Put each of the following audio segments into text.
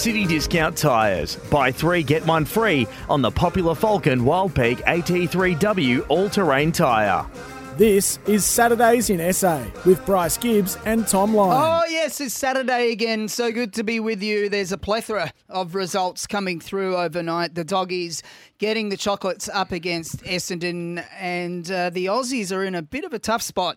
City Discount Tyres. Buy three, get one free on the popular Falken Wild Peak AT3W all terrain tyre. This is Saturdays in SA with Bryce Gibbs and Tom Lyon. Oh, yes, it's Saturday again. So good to be with you. There's a plethora of results coming through overnight. The doggies getting the chocolates up against Essendon, and uh, the Aussies are in a bit of a tough spot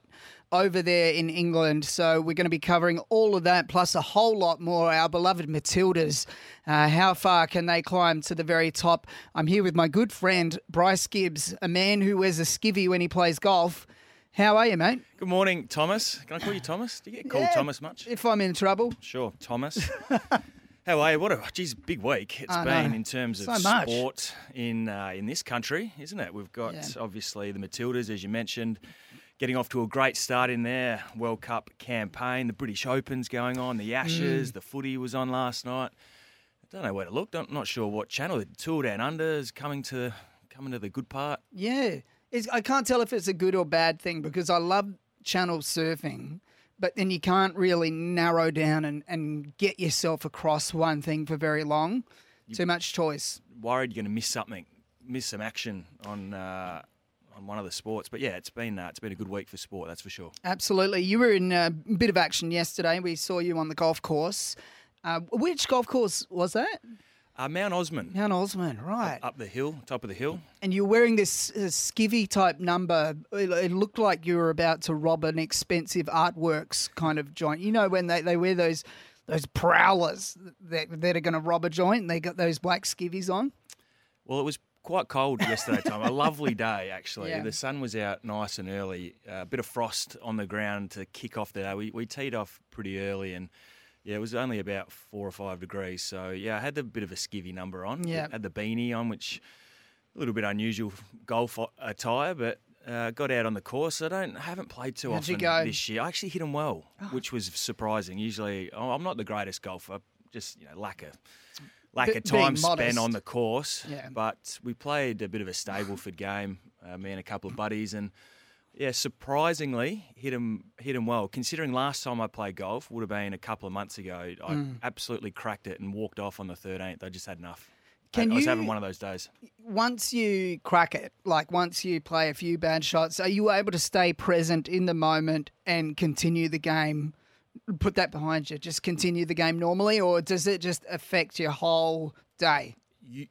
over there in England. So we're going to be covering all of that, plus a whole lot more. Our beloved Matildas. Uh, how far can they climb to the very top? I'm here with my good friend Bryce Gibbs, a man who wears a skivvy when he plays golf. How are you, mate? Good morning, Thomas. Can I call you Thomas? Do you get called Yeah, Thomas much? If I'm in trouble. Sure, Thomas. How are you? What a geez, big week it's I been know. in terms of So sport in uh, in this country, isn't it? We've got Yeah. obviously the Matildas, as you mentioned, getting off to a great start in their World Cup campaign. The British Open's going on, the Ashes, Mm. the footy was on last night. I don't know where to look. I'm not sure what channel. The Tour Down Under is coming to coming to the good part. Yeah. It's, I can't tell if it's a good or bad thing because I love channel surfing, but then you can't really narrow down and, and get yourself across one thing for very long. Too much choice. worried you're going to miss something, miss some action on uh, on one of the sports. But yeah, it's been uh, it's been a good week for sport, that's for sure. Absolutely. You were in a bit of action yesterday. We saw you on the golf course. Uh, which golf course was that? Uh, Mount Osmond, Mount Osmond, right. up the hill, top of the hill. and you're wearing this uh, skivvy type number. It, it looked like you were about to rob an expensive artworks kind of joint. You know when they, they wear those those prowlers that, that are going to rob a joint. And they got those black skivvies on. Well, it was quite cold yesterday, Tom. A lovely day actually. Yeah. The sun was out nice and early. Uh, a bit of frost on the ground to kick off the day. We we teed off pretty early and. Yeah, it was only about four or five degrees. So yeah, I had a bit of a skivvy number on. Yeah. had the beanie on, which a little bit unusual golf attire, but uh, got out on the course. I don't haven't played too How'd often go? Oh. this year. I actually hit them well, which was surprising. Usually, oh, I'm not the greatest golfer. Just you know, lack of lack Be- of time spent on the course. Yeah. But we played a bit of a Stableford game, uh, me and a couple of buddies, and yeah, surprisingly hit them hit 'em well. Considering last time I played golf would have been a couple of months ago, I Mm. absolutely cracked it and walked off on the 13th. I just had enough. Can I was you- having one of those days. Once you crack it, like once you play a few bad shots, are you able to stay present in the moment and continue the game? Put that behind you. Just continue the game normally, or does it just affect your whole day?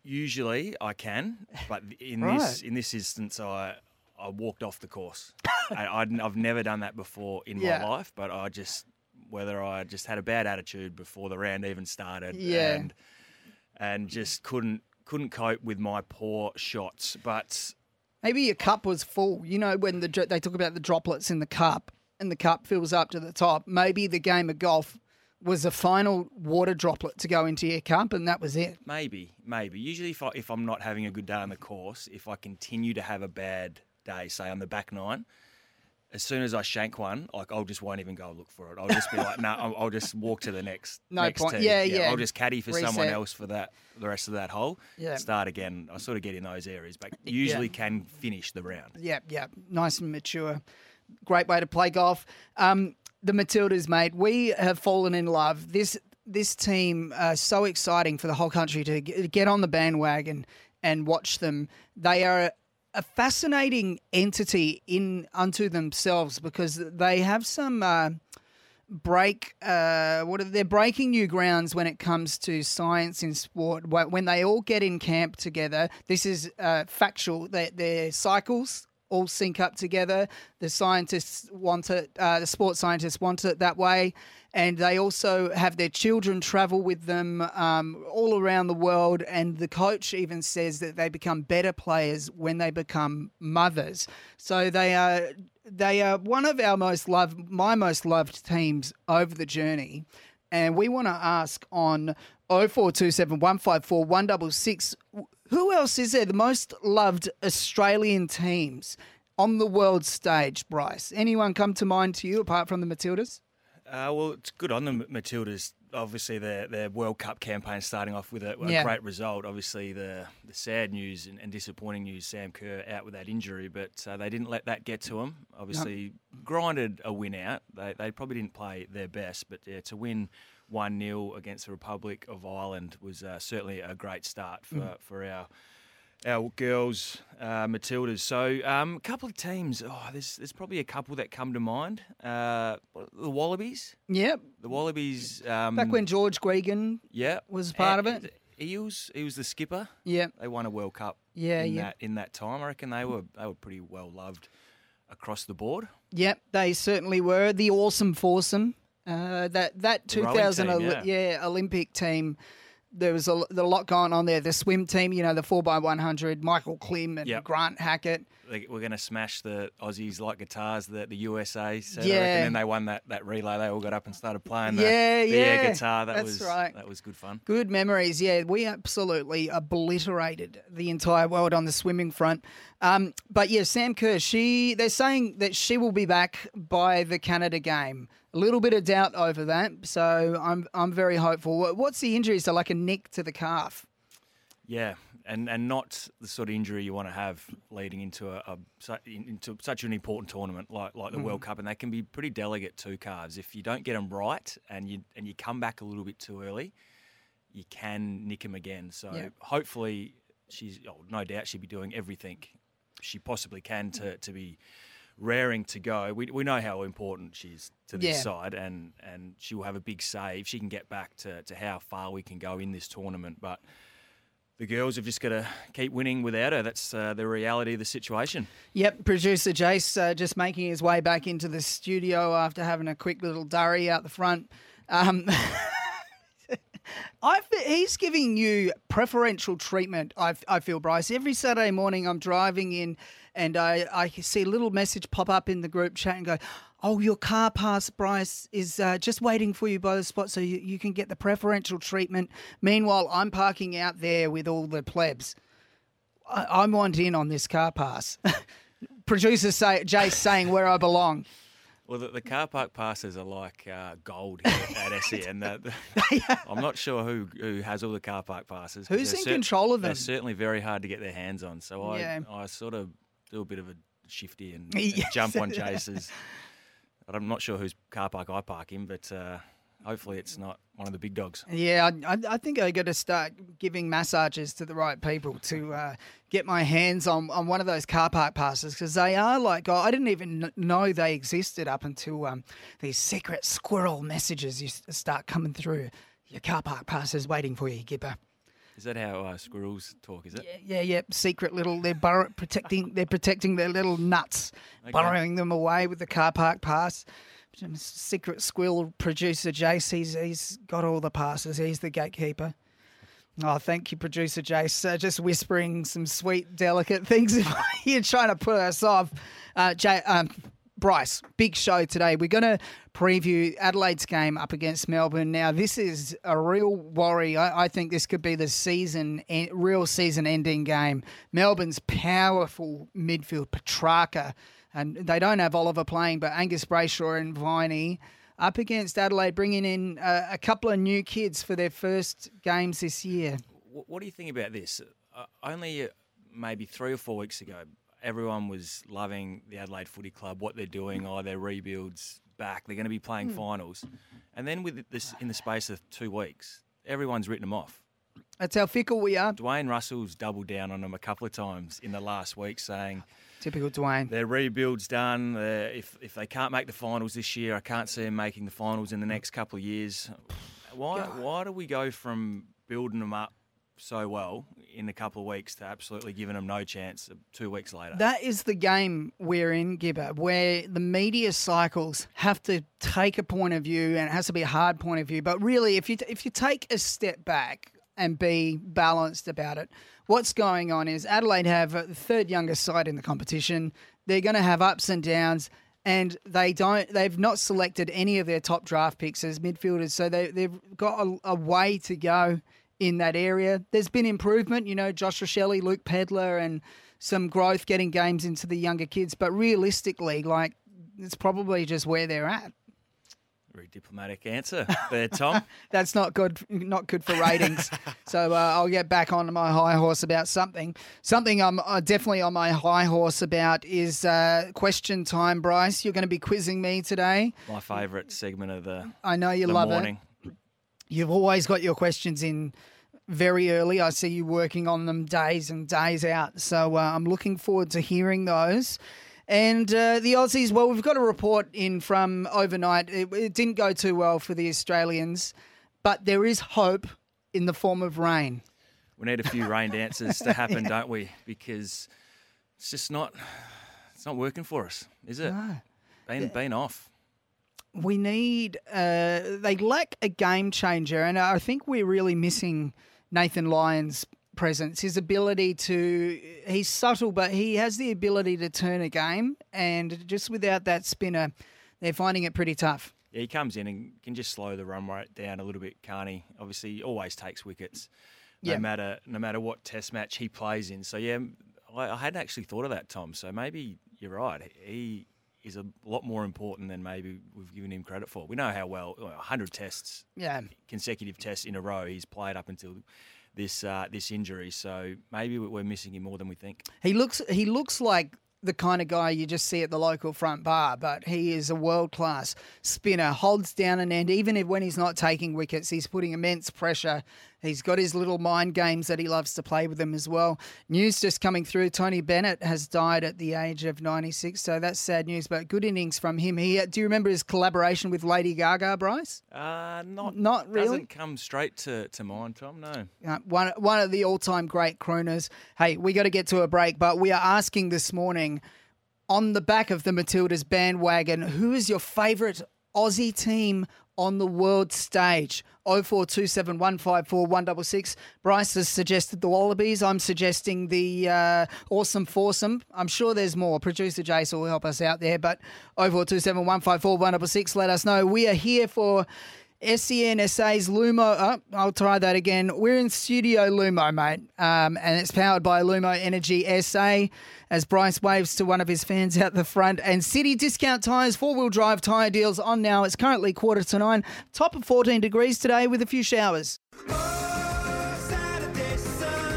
Usually I can, but in Right. this in this instance, I I walked off the course. I, I'd, I've never done that before in Yeah. my life, but I just whether I just had a bad attitude before the round even started, Yeah. and and just couldn't couldn't cope with my poor shots. But Maybe your cup was full. You know when the they talk about the droplets in the cup, and the cup fills up to the top. Maybe the game of golf was a final water droplet to go into your cup, and that was it. maybe maybe usually if I, if I'm not having a good day on the course, if I continue to have a bad day, say on the back nine. As soon as I shank one, like I'll just won't even go look for it. I'll just be like, no, I'll, I'll just walk to the next. No next point. tee. Yeah, yeah. I'll just caddy for someone else for that the rest of that hole. Yeah. Start again. I sort of get in those areas, but usually can finish the round. Yeah, yeah, nice and mature. Great way to play golf. Um, the Matildas, mate, we have fallen in love. This this team uh, so exciting for the whole country to get on the bandwagon and watch them. They are a fascinating entity in unto themselves because they have some. Uh, break uh, what are they're breaking new grounds when it comes to science in sport when they all get in camp together this is uh, factual their, their cycles all sync up together. The scientists want it uh, the sports scientists want it that way. And they also have their children travel with them um, all around the world. And the coach even says that they become better players when they become mothers. So they are they are one of our most loved, my most loved teams over the journey. and we want to ask on 0427 154 166 who else is there the most loved Australian teams on the world stage, Bryce? Anyone come to mind to you apart from the Matildas? Uh, well, it's good on the Matildas. Obviously, their their World Cup campaign starting off with a, a Yeah. great result. Obviously, the the sad news and, and disappointing news: Sam Kerr out with that injury, but uh, they didn't let that get to them. Obviously, grinded a win out. They they probably didn't play their best, but yeah, to win one 0 against the Republic of Ireland was uh, certainly a great start for Mm. for our our girls, uh, Matildas. So um, a couple of teams. Oh, there's there's probably a couple that come to mind. Uh, the Wallabies. Yep. The Wallabies. Um, Back when George Gregan yeah was part of it. He was he was the skipper. Yep. They won a World Cup. Yeah, in yeah. that in that time, I reckon they were they were pretty well loved across the board. Yep, they certainly were. The awesome foursome. Uh, that that The 2000 team, Oli- yeah. Olympic team. There was a lot going on there. The swim team, you know, the four x one hundred, Michael Klim and Yep. Grant Hackett. We're going to smash the Aussies like guitars, the, the USA. So Yeah. Reckon then they won that, that relay. They all got up and started playing the, Yeah, the air guitar. That That's was right. that was good fun. Good memories. Yeah, we absolutely obliterated the entire world on the swimming front. Um, but yeah, Sam Kerr, she they're saying that she will be back by the Canada game. A little bit of doubt over that, so I'm I'm very hopeful. What's the injury? So like a nick to the calf. Yeah, and and not the sort of injury you want to have leading into a, a into such an important tournament like like the World Mm. Cup, and they can be pretty delicate two calves. If you don't get them right and you and you come back a little bit too early, you can nick them again. So Yeah. hopefully, she's oh, no doubt she'll be doing everything she possibly can to to be raring to go. We, we know how important she is to this Yeah. side, and, and she will have a big save. She can get back to, to how far we can go in this tournament, but the girls have just got to keep winning without her. That's uh, the reality of the situation. Yep, producer Jace uh, just making his way back into the studio after having a quick little durry out the front. Um, I he's giving you preferential treatment. I, f- I feel Bryce every Saturday morning. I'm driving in, and I I see a little message pop up in the group chat and go, "Oh, your car pass, Bryce, is uh, just waiting for you by the spot, so you, you can get the preferential treatment." Meanwhile, I'm parking out there with all the plebs. I, I want in on this car pass. Producer say, Jace saying where I belong. Well, the, the car park passes are like uh, gold here at SEN. The- the- I'm not sure who, who has all the car park passes. Who's in control of them? They're certainly very hard to get their hands on. So I, Yeah. I sort of a bit of a shifty and, and Yes. jump on. But I'm not sure whose car park I park in, but uh, hopefully it's not one of the big dogs. Yeah, I, I- think I got to start giving massages to the right people to uh, get my hands on, on one of those car park passes because they are like I didn't even know they existed up until um, these secret squirrel messages to start coming through. Your car park pass is waiting for you, Gipper. Is that how uh, squirrels talk? Is it? Yeah, yeah, secret little. They're burrow, protecting. They're protecting their little nuts, burrowing them away with the car park pass. Secret squirrel producer Jace. He's he's got all the passes. He's the gatekeeper. Oh, thank you, producer Jace. Uh, just whispering some sweet, delicate things. You're trying to put us off. Uh, Jay, um, Bryce, big show today. We're going to preview Adelaide's game up against Melbourne. Now, this is a real worry. I, I think this could be the season, en- real season-ending game. Melbourne's powerful midfield, Petracca, and they don't have Oliver playing, but Angus Brayshaw and Viney up against Adelaide, bringing in uh, a couple of new kids for their first games this year. What do you think about this? Uh, only uh, maybe three or four weeks ago, everyone was loving the Adelaide Footy Club, what they're doing, oh, their rebuilds back, they're going to be playing hmm. finals. And then with this, in the space of two weeks, everyone's written them off. That's how fickle we are. Dwayne Russell's doubled down on them a couple of times in the last week, saying Typical Dwayne. their rebuild's done. they're- If if they can't make the finals this year, I can't see them making the finals in the next couple of years. Why why do we go from building them up so well in a couple of weeks to absolutely giving them no chance two weeks later? That is the game we're in, Gibber, where the media cycles have to take a point of view, and it has to be a hard point of view. But really, if you if you take a step back and be balanced about it, what's going on is Adelaide have uh, the third youngest side in the competition. They're going to have ups and downs. and they don't. They've not selected any of their top draft picks as midfielders, so they, they've got a, a way to go in that area. There's been improvement, you know, Josh Rachele, Luke Pedlar, and some growth getting games into the younger kids. But realistically, like it's probably just where they're at. Very diplomatic answer there, Tom. That's not good. Not good for ratings. so uh, I'll get back on my high horse about something. Something I'm uh, definitely on my high horse about is uh, question time. Bryce, you're going to be quizzing me today. My favourite segment of the I know you the love morning. it. You've always got your questions in very early. I see you working on them days and days out. So uh, I'm looking forward to hearing those. And uh, the Aussies, well, we've got a report in from overnight. It, it didn't go too well for the Australians, but there is hope in the form of rain. We need a few rain dances to happen, don't we? Because it's just not it's not working for us, is it? No. Been been off. we need uh, they lack a game changer and i think we're really missing nathan lyon's presence his ability to he's subtle but he has the ability to turn a game and just without that spinner they're finding it pretty tough Yeah, he comes in and can just slow the run rate down a little bit, can't? Obviously, he always takes wickets, no Yeah. matter no matter what Test match he plays in. So yeah, I, I hadn't actually thought of that, Tom. So maybe you're right. He is a lot more important than maybe we've given him credit for. We know how well well, 100 tests, yeah consecutive tests in a row, he's played up until this uh, this injury. So maybe we- we're missing him more than we think. he looks he looks like the kind of guy you just see at the local front bar, but he is a world class spinner, holds down an end. Even if when he's not taking wickets, he's putting immense pressure. He's got his little mind games that he loves to play with them as well. News just coming through Tony Bennett has died at the age of 96, so that's sad news, but good innings from him. He, do you remember his collaboration with Lady Gaga, Bryce? Uh, not Not really? Doesn't come straight to, to mind, Tom. No. Uh, one one of the all time great crooners. Hey, we got to get to a break, but we are asking this morning on the back of the Matildas bandwagon, who is your favourite Aussie team on the world stage? 0427 154 166. Bryce has suggested the Wallabies. I'm suggesting the uh, Awesome Foursome. I'm sure there's more. Producer Jason will help us out there, but 0427 154 166. Let us know. We are here for. SENSA's Lumo. Oh, I'll try that again. We're in Studio Lumo, mate, um, and it's powered by Lumo Energy SA. As Bryce waves to one of his fans out the front, and City Discount Tyres four wheel drive tyre deals on now. It's currently quarter to nine. Top of 14 degrees today with a few showers.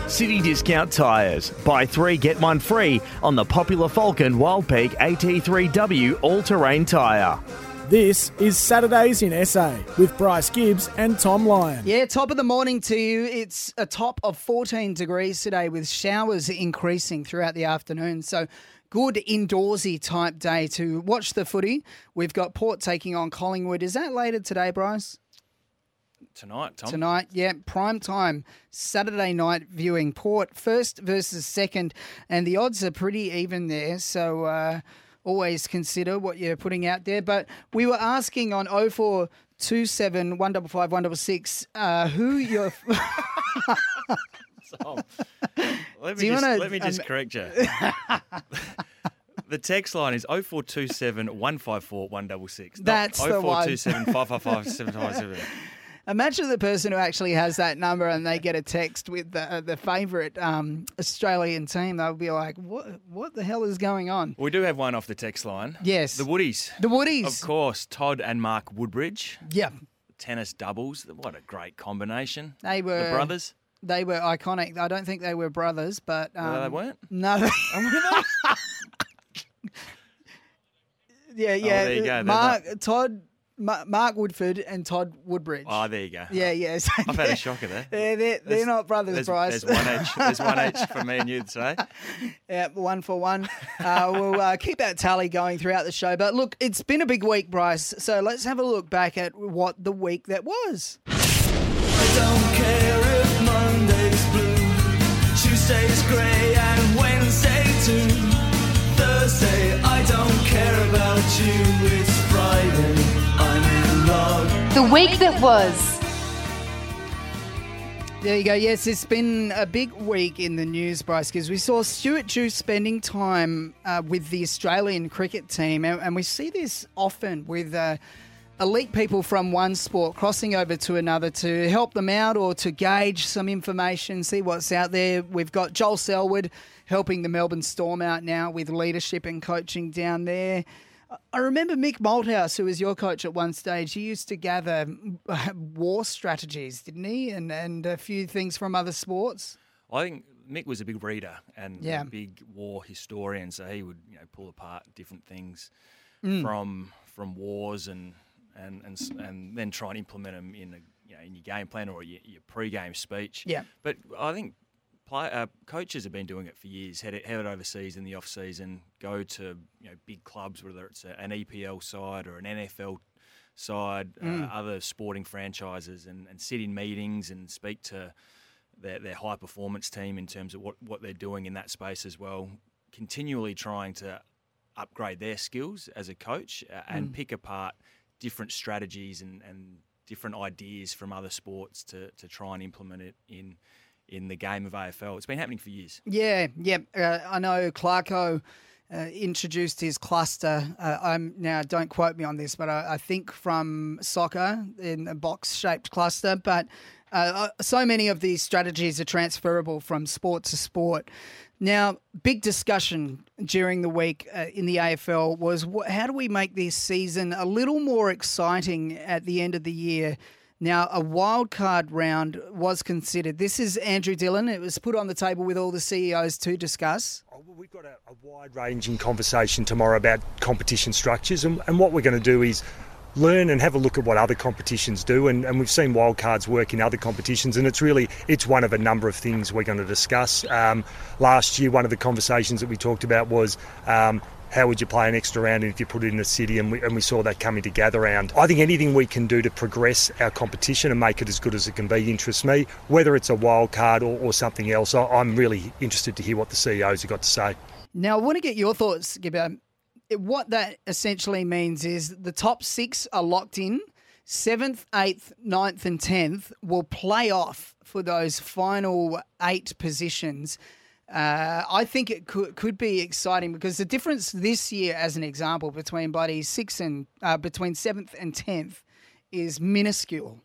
City Discount Tyres. Buy three, get one free on the popular Falken Wild Peak AT3W all terrain tyre. This is Saturdays in SA with Bryce Gibbs and Tom Lyon. Yeah, top of the morning to you. It's a top of 14 degrees today with showers increasing throughout the afternoon. So, good indoorsy type day to watch the footy. We've got Port taking on Collingwood. Is that later today, Bryce? Tonight, Tom. Tonight, yeah, prime time, Saturday night viewing. Port first versus second, and the odds are pretty even there. So uh, always consider what you're putting out there. But we were asking on 0427 155 166 uh, who your Tom, let me just, wanna, let me just um, correct you. the text line is 0427 154 166. That's the one. 0427 555 757. Imagine the person who actually has that number and they get a text with the uh, the favourite um, Australian team. They'll be like, "What? What the hell is going on?" We do have one off the text line. Yes. The Woodies. The Woodies. Of course, Todd and Mark Woodbridge. Yeah, Tennis doubles. What a great combination. they were The brothers. They were iconic. I don't think they were brothers, but um, No, they weren't? No. yeah, yeah. Oh, there you go. Mark, Todd, Ma- Mark Woodforde, and Todd Woodbridge. Oh, there you go. yeah, yeah. So I've had a shocker there. They're, they're, they're not brothers, There's, Bryce. there's one each. There's one each for me and you today. Yeah, one for one. Uh, we'll uh, keep that tally going throughout the show. But look, it's been a big week, Bryce. So let's have a look back at what the week that was. don't care if Monday's blue, Tuesday's grey, and Wednesday too. Thursday, I don't care about you. It's Friday, I'm in love. The week that was. There you go. Yes, it's been a big week in the news, Bryce, because we saw Stuart Dew spending time uh, with the Australian cricket team, and, and we see this often with uh, elite people from one sport crossing over to another to help them out or to gauge some information, see what's out there. We've got Joel Selwood helping the Melbourne Storm out now with leadership and coaching down there. I remember Mick Malthouse, who was your coach at one stage. He used to gather war strategies, didn't he? And and a few things from other sports. I think Mick was a big reader and Yeah. a big war historian, so he would you know pull apart different things Mm. from from wars and and and and then try and implement them in a, you know in your game plan or your, your pre-game speech. Yeah. But I think play, uh, coaches have been doing it for years. Head it, head it overseas in the off season, go to you know big clubs, whether it's a, an EPL side or an NFL side, uh, other sporting franchises, and, and sit in meetings and speak to their, their high performance team in terms of what, what they're doing in that space as well. Continually trying to upgrade their skills as a coach uh, and pick apart different strategies and, and different ideas from other sports to, to try and implement it in in the game of AFL. It's been happening for years. Yeah, yeah. Uh, I know Clarko uh, introduced his cluster. Uh, I'm now don't quote me on this, but I, I think from soccer in a box-shaped cluster. But uh, uh, so many of these strategies are transferable from sport to sport. Now, big discussion during the week uh, in the AFL was wh- how do we make this season a little more exciting at the end of the year? Now, a wild card round was considered. This is Andrew Dillon. It was put on the table with all the CEOs to discuss. Oh, We've got a, a wide ranging conversation tomorrow about competition structures, and, and what we're going to do is learn and have a look at what other competitions do. And, and we've seen wildcards work in other competitions, and it's really it's one of a number of things we're going to discuss. Um, last year, one of the conversations that we talked about was. Um, how would you play an extra round if you put it in the city? And we, and we saw that coming together round. I think anything we can do to progress our competition and make it as good as it can be interests me, whether it's a wild card or, or something else. I, I'm really interested to hear what the CEOs have got to say. Now, I want to get your thoughts, Gibber. What that essentially means is the top six are locked in. Seventh, eighth, ninth, and tenth will play off for those final eight positions. Uh, I think it could could be exciting because the difference this year, as an example, between bloody six and uh, between seventh and tenth is minuscule.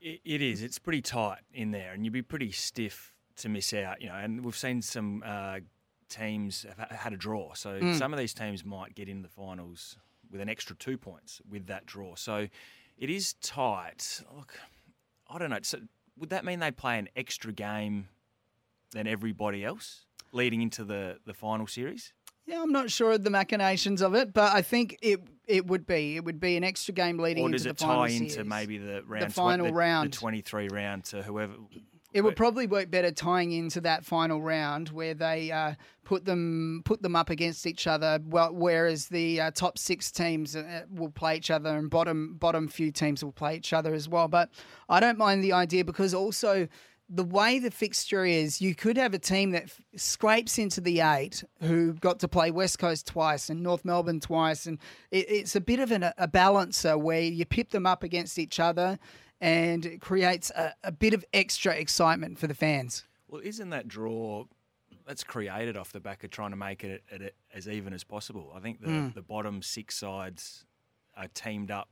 It, it is. It's pretty tight in there, and you'd be pretty stiff to miss out. You know, and we've seen some uh, teams have had a draw, so some of these teams might get in the finals with an extra two points with that draw. So it is tight. Look, I don't know. So would that mean they play an extra game than everybody else leading into the the final series? Yeah, I'm not sure of the machinations of it, but I think it it would be it would be an extra game leading into the final Or does it tie into series. maybe the round twen- final the, round. the 23 round to whoever? It would probably work better tying into that final round where they uh, put them put them up against each other. Well, whereas the uh, top six teams uh, will play each other, and bottom bottom few teams will play each other as well. But I don't mind the idea because also the way the fixture is, you could have a team that f- scrapes into the eight who got to play West Coast twice and North Melbourne twice, and it, it's a bit of an, a balancer where you pip them up against each other. And it creates a, a bit of extra excitement for the fans. Well, isn't that draw that's created off the back of trying to make it, it, as even as possible? I think the, Hmm. the bottom six sides are teamed up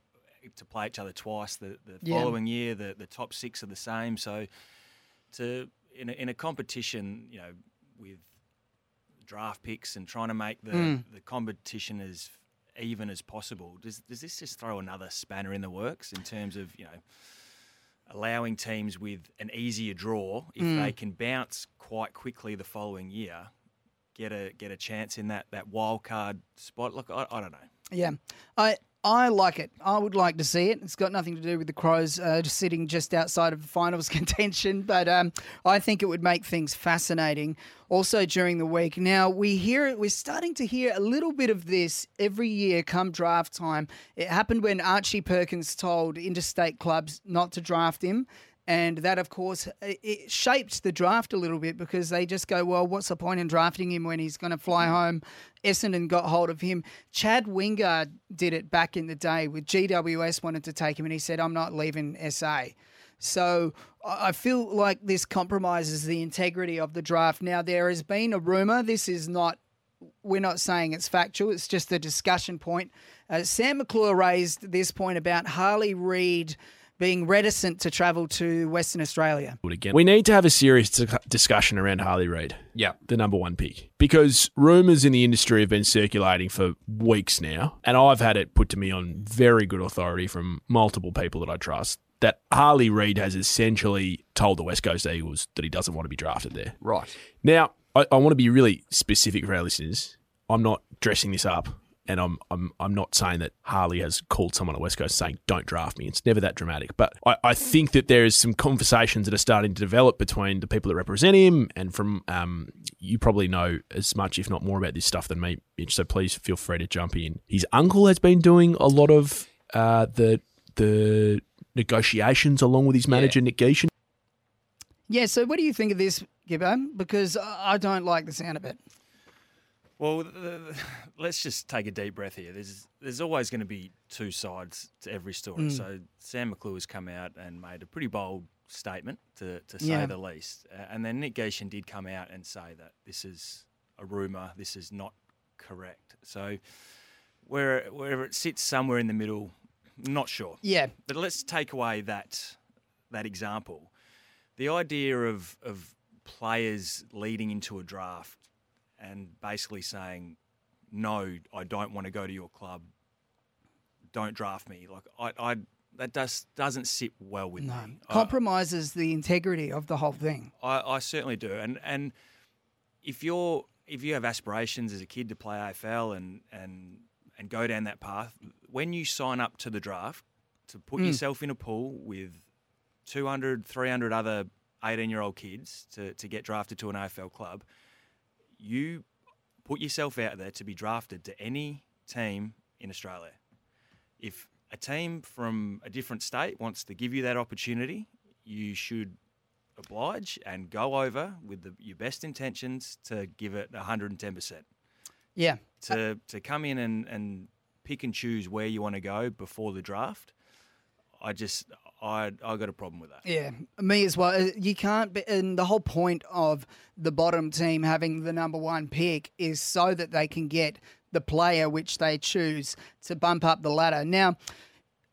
to play each other twice. The, the Yeah. following year, the, the top six are the same. So, to in a, in a competition, you know, with draft picks and trying to make the, Hmm. the competition as even as possible, does does this just throw another spanner in the works in terms of you know? allowing teams with an easier draw if Mm. they can bounce quite quickly the following year get a get a chance in that that wild card spot look I, I don't know Yeah, I I like it. I would like to see it. It's got nothing to do with the Crows uh, just sitting just outside of the finals contention, but um, I think it would make things fascinating. Also during the week, now we hear. We're starting to hear a little bit of this every year come draft time. It happened when Archie Perkins told interstate clubs not to draft him. And that, of course, it shaped the draft a little bit because they just go, well, what's the point in drafting him when he's going to fly home? Essendon got hold of him. Chad Wingard did it back in the day with GWS wanted to take him, and he said, I'm not leaving SA. So I feel like this compromises the integrity of the draft. Now, there has been a rumor. This is not, we're not saying it's factual, it's just a discussion point. Uh, Sam McClure raised this point about Harley Reid being reticent to travel to Western Australia. again. We need to have a serious discussion around Harley Reid. Yeah. The number one pick. Because rumours in the industry have been circulating for weeks now, and I've had it put to me on very good authority from multiple people that I trust that Harley Reid has essentially told the West Coast Eagles that he doesn't want to be drafted there. Right. Now, I, I want to be really specific for our listeners. I'm not dressing this up, and I'm I'm I'm not saying that Harley has called someone at West Coast saying don't draft me. It's never that dramatic. But I, I think that there is some conversations that are starting to develop between the people that represent him and from um you probably know as much, if not more, about this stuff than me, Mitch. So please feel free to jump in. His uncle has been doing a lot of uh, the the negotiations along with his manager Nick Geishan. Yeah, so what do you think of this, Gibbo? Because I don't like the sound of it. Well, let's just take a deep breath here. There's there's always going to be two sides to every story. Mm. So Sam McClure has come out and made a pretty bold statement, to, to say Yeah. the least. Uh, and then Nick Geishan did come out and say that this is a rumour, this is not correct. So where where it sits somewhere in the middle, not sure. Yeah. But let's take away that that example. The idea of of players leading into a draft and basically saying, "No, I don't want to go to your club. Don't draft me." Like I, I that does doesn't sit well with No. me. I- Compromises the integrity of the whole thing. I, I certainly do. And and if you're if you have aspirations as a kid to play AFL and and and go down that path, when you sign up to the draft to put Mm. yourself in a pool with 200, 300 other 18 year old kids to, to get drafted to an AFL club, you put yourself out there to be drafted to any team in Australia. If a team from a different state wants to give you that opportunity, you should oblige and go over with the, your best intentions to give it 110%. Yeah. To, to come in and, and pick and choose where you want to go before the draft, I just, I, I got a problem with that. Yeah, me as well. Uh, You can't, be, and the whole point of the bottom team having the number one pick is so that they can get the player which they choose to bump up the ladder. Now,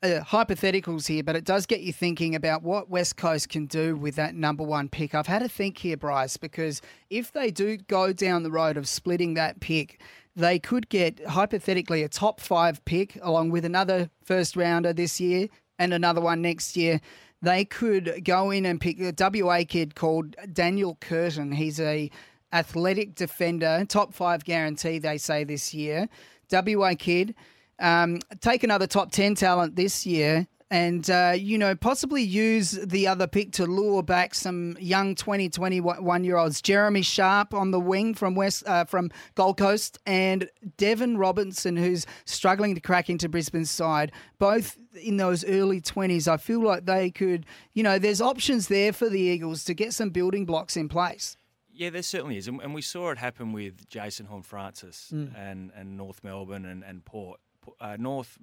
uh, hypotheticals here, but it does get you thinking about what West Coast can do with that number one pick. I've had to think here, Bryce, because if they do go down the road of splitting that pick, they could get hypothetically a top five pick along with another first rounder this year and another one next year. They could go in and pick a WA kid called Daniel Curtin. He's a athletic defender, top five guarantee, they say this year. WA kid. Um, take another top 10 talent this year and, uh, you know, possibly use the other pick to lure back some young 20, 21 year olds. Jeremy Sharp on the wing from West, uh, from Gold Coast and Devon Robinson, who's struggling to crack into Brisbane's side, both in those early 20s. I feel like they could, you know, there's options there for the Eagles to get some building blocks in place. Yeah, there certainly is, and, and we saw it happen with Jason Horne-Francis Mm. and, and North Melbourne and, and Port. Uh, North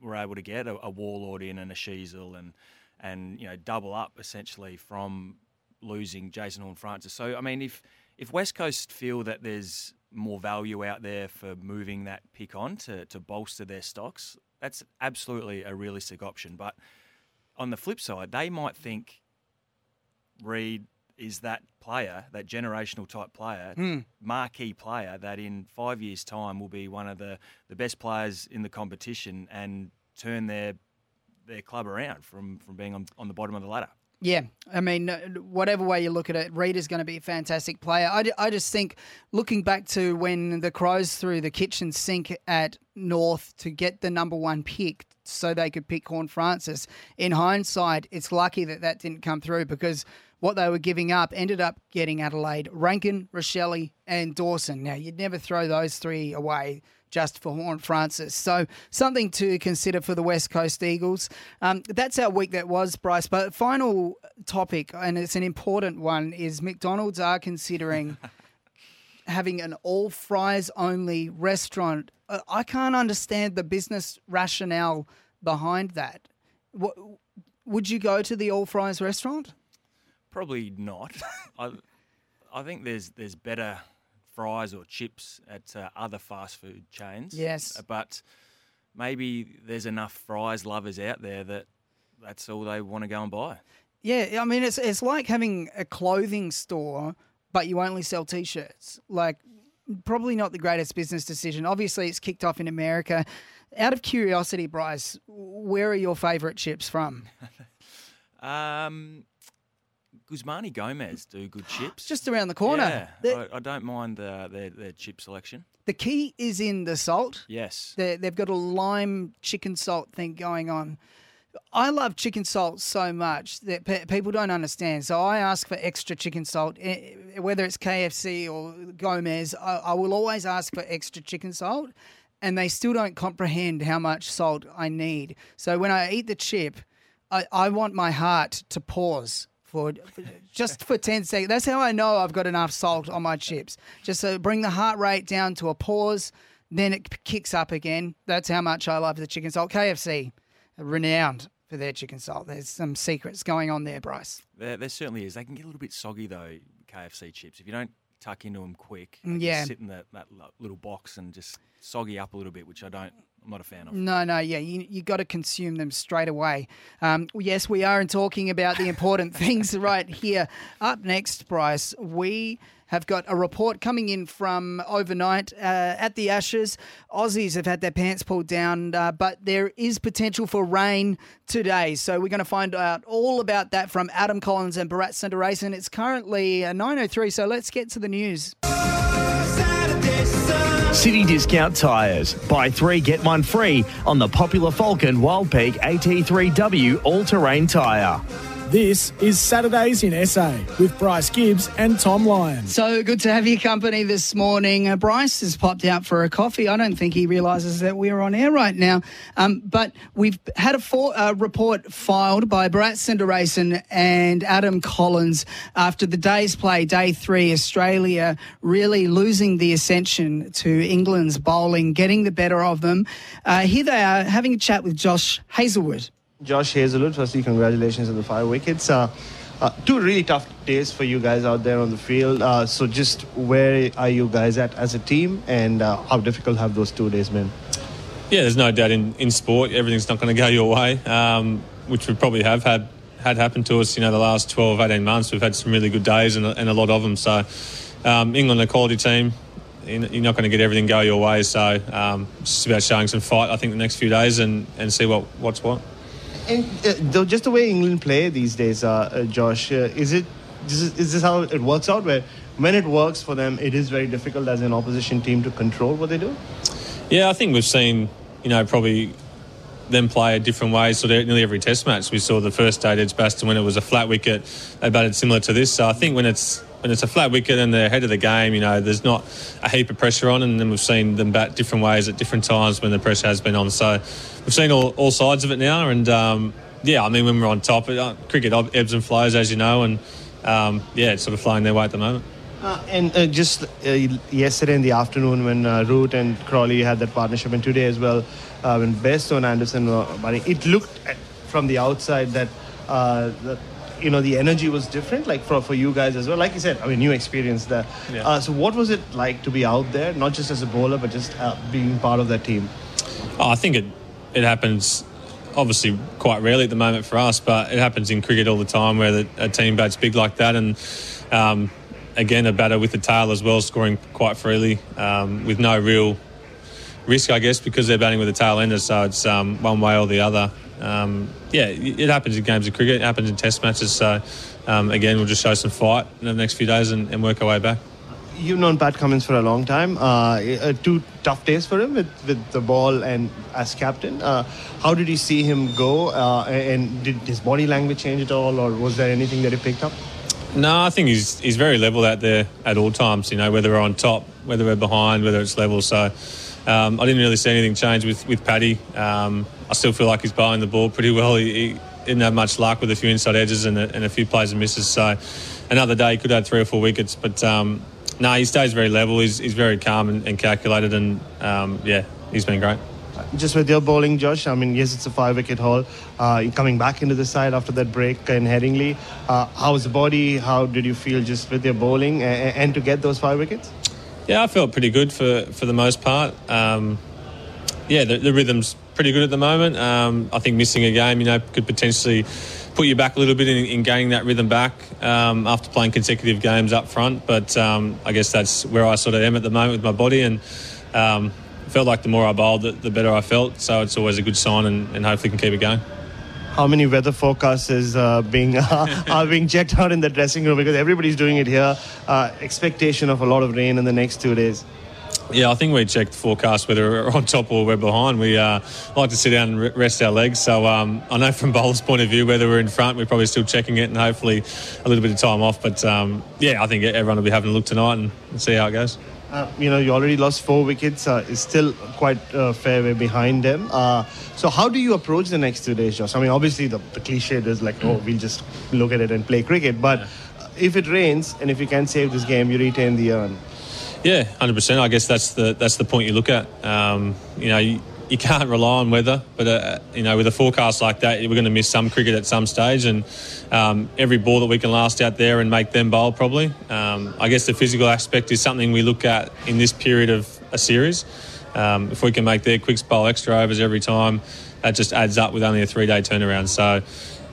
were able to get a, a Wardlaw in and a Sheezel and and you know double up essentially from losing Jason Horne-Francis. So I mean, if if West Coast feel that there's more value out there for moving that pick on to, to bolster their stocks, that's absolutely a realistic option. But on the flip side, they might think Reid is that player, that generational type player, Hmm. marquee player that in five years' time will be one of the, the best players in the competition and turn their their club around from, from being on, on the bottom of the ladder. Yeah, I mean, uh, whatever way you look at it, Reid is going to be a fantastic player. I, I just think, looking back to when the Crows threw the kitchen sink at North to get the number one pick so they could pick Horne-Francis, in hindsight, it's lucky that that didn't come through because what they were giving up ended up getting Adelaide, Rankine, Rachele, and Dawson. Now, you'd never throw those three away just for Horne-Francis. So something to consider for the West Coast Eagles. Um, that's our week that was, Bryce. But final topic, and it's an important one, is McDonald's are considering having an all fries only restaurant. Uh, I can't understand the business rationale behind that. What, would you go to the All Fries restaurant? Probably not. I, I think there's there's better fries or chips at uh, other fast food chains. Yes. Uh, but maybe there's enough fries lovers out there that that's all they want to go and buy. Yeah, I mean it's it's like having a clothing store, but you only sell t-shirts. Like, probably not the greatest business decision. Obviously, it's kicked off in America. Out of curiosity, Bryce, where are your favourite chips from? Um, Guzman y Gomez do good chips. Just around the corner. Yeah, I, I don't mind uh, their their chip selection. the key is in the salt. Yes. They they've got a lime chicken salt thing going on. I love chicken salt so much that pe- people don't understand. So I ask for extra chicken salt, eh, whether it's KFC or Gomez. I, I will always ask for extra chicken salt, and they still don't comprehend how much salt I need. So when I eat the chip, I, I want my heart to pause for just for 10 seconds. That's how I know I've got enough salt on my chips. Just to bring the heart rate down to a pause, then it kicks up again. That's how much I love the chicken salt. KFC, renowned for their chicken salt. There's some secrets going on there, Bryce. There, there certainly is. They can get a little bit soggy though. KFC chips. If you don't tuck into them quick, yeah. sit in that, that little box and just soggy up a little bit, which I don't. I'm not a fan of. No, no, yeah, you you got to consume them straight away. Um, yes, we are and talking about the important things right here. Up next, Bryce, we have got a report coming in from overnight uh, at the Ashes. Aussies have had their pants pulled down, uh, but there is potential for rain today. So we're going to find out all about that from Adam Collins and Bharat Sundaresan. It's currently uh, 9.03, so let's get to the news. City Discount Tyres. Buy three, get one free on the popular Falken Wild Peak AT3W all terrain tyre. This is Saturdays in SA with Bryce Gibbs and Tom Lyons. So good to have your company this morning. Uh, Bryce has popped out for a coffee. I don't think he realises that we're on air right now. Um, but we've had a uh, report filed by Bharat Sundaresan and Adam Collins after the day's play, day three, Australia really losing the ascension to England's bowling, getting the better of them. Uh, here they are having a chat with Josh Hazlewood. Josh Hazlewood, firstly, congratulations on the five wickets. Uh, uh, two really tough days for you guys out there on the field. Uh, so, just where are you guys at as a team, and uh, how difficult have those two days been? Yeah, there's no doubt in, in sport everything's not going to go your way, um, which we probably have had had happened to us. You know, the last 12, 18 months, we've had some really good days and a, and a lot of them. So, um, England, a quality team. You're you're not going to get everything go your way, so um, it's just about showing some fight. I think the next few days and, and see what what's what. And uh, just the way England play these days, uh, uh, Josh, uh, is it is, this- is this how it works out? Where when it works for them, it is very difficult as an opposition team to control what they do. Yeah, I think we've seen, you know, probably them play a different way. So nearly every Test match, we saw the first day against Baston when it was a flat wicket, they batted similar to this. So I think when it's when it's a flat wicket and they're ahead of the game, you know, there's not a heap of pressure on, and then we've seen them bat different ways at different times when the pressure has been on. So we've seen all, all sides of it now, and um, yeah, I mean when we're on top, uh, cricket ebbs and flows, as you know, and um, yeah, it's sort of flying their way at the moment. Uh, and uh, just uh, yesterday in the afternoon, when uh, Root and Crawley had that partnership, and today as well, uh, when Bairstow and Anderson were batting, it looked at, from the outside that, uh, that you know the energy was different, like for, for you guys as well. Like you said, I mean, you experienced that. Yeah. Uh, so, what was it like to be out there, not just as a bowler, but just uh, being part of that team? Oh, I think it it happens obviously quite rarely at the moment for us, but it happens in cricket all the time where the, a team bats big like that, and um, again a batter with the tail as well, scoring quite freely um, with no real risk, I guess, because they're batting with a tail ender, so it's um, one way or the other. Um, yeah, it happens in games of cricket, it happens in Test matches. So um, again, we'll just show some fight in the next few days and, and work our way back. You've known Pat Cummins for a long time. Uh, uh, two tough days for him with, with the ball and as captain. Uh, how did you see him go? Uh, and did his body language change at all, or was there anything that he picked up? No, I think he's he's very level out there at all times. You know, whether we're on top, whether we're behind, whether it's level. So um, I didn't really see anything change with with Paddy. Um, I still feel like he's bowling the ball pretty well. He, he didn't have much luck with a few inside edges and a, and a few plays and misses. So another day he could have three or four wickets, but um, no, he stays very level. He's, he's very calm and, and calculated, and um, yeah, he's been great. Just with your bowling, Josh, I mean, yes, it's a five wicket haul. Uh, coming back into the side after that break in Headingley. Uh, how's the body? How did you feel just with your bowling and, and to get those five wickets? Yeah, I felt pretty good for, for the most part. Um, yeah, the, the rhythm's pretty good at the moment. Um, I think missing a game, you know, could potentially put you back a little bit in, in gaining that rhythm back um, after playing consecutive games up front. But um, I guess that's where I sort of am at the moment with my body, and um, felt like the more I bowled, the, the better I felt. So it's always a good sign, and, and hopefully can keep it going. How many weather forecasts is uh, being are being checked out in the dressing room because everybody's doing it here. Uh, expectation of a lot of rain in the next two days. Yeah, I think we check the forecast whether we're on top or we're behind. We uh, like to sit down and rest our legs. So um, I know from bowler's point of view, whether we're in front, we're probably still checking it and hopefully a little bit of time off. But um, yeah, I think everyone will be having a look tonight and, and see how it goes. Uh, you know, you already lost four wickets. Uh, still quite a fair way behind them. Uh, so, how do you approach the next two days, Josh? I mean, obviously, the, the cliche is like, oh, we'll just look at it and play cricket. But uh, if it rains and if you can save this game, you retain the urn. Yeah, hundred percent. I guess that's the that's the point you look at. Um, you know, you, you can't rely on weather, but uh, you know, with a forecast like that, we're going to miss some cricket at some stage, and um, every ball that we can last out there and make them bowl probably. Um, I guess the physical aspect is something we look at in this period of a series. Um, if we can make their quicks bowl extra overs every time, that just adds up with only a three day turnaround. So.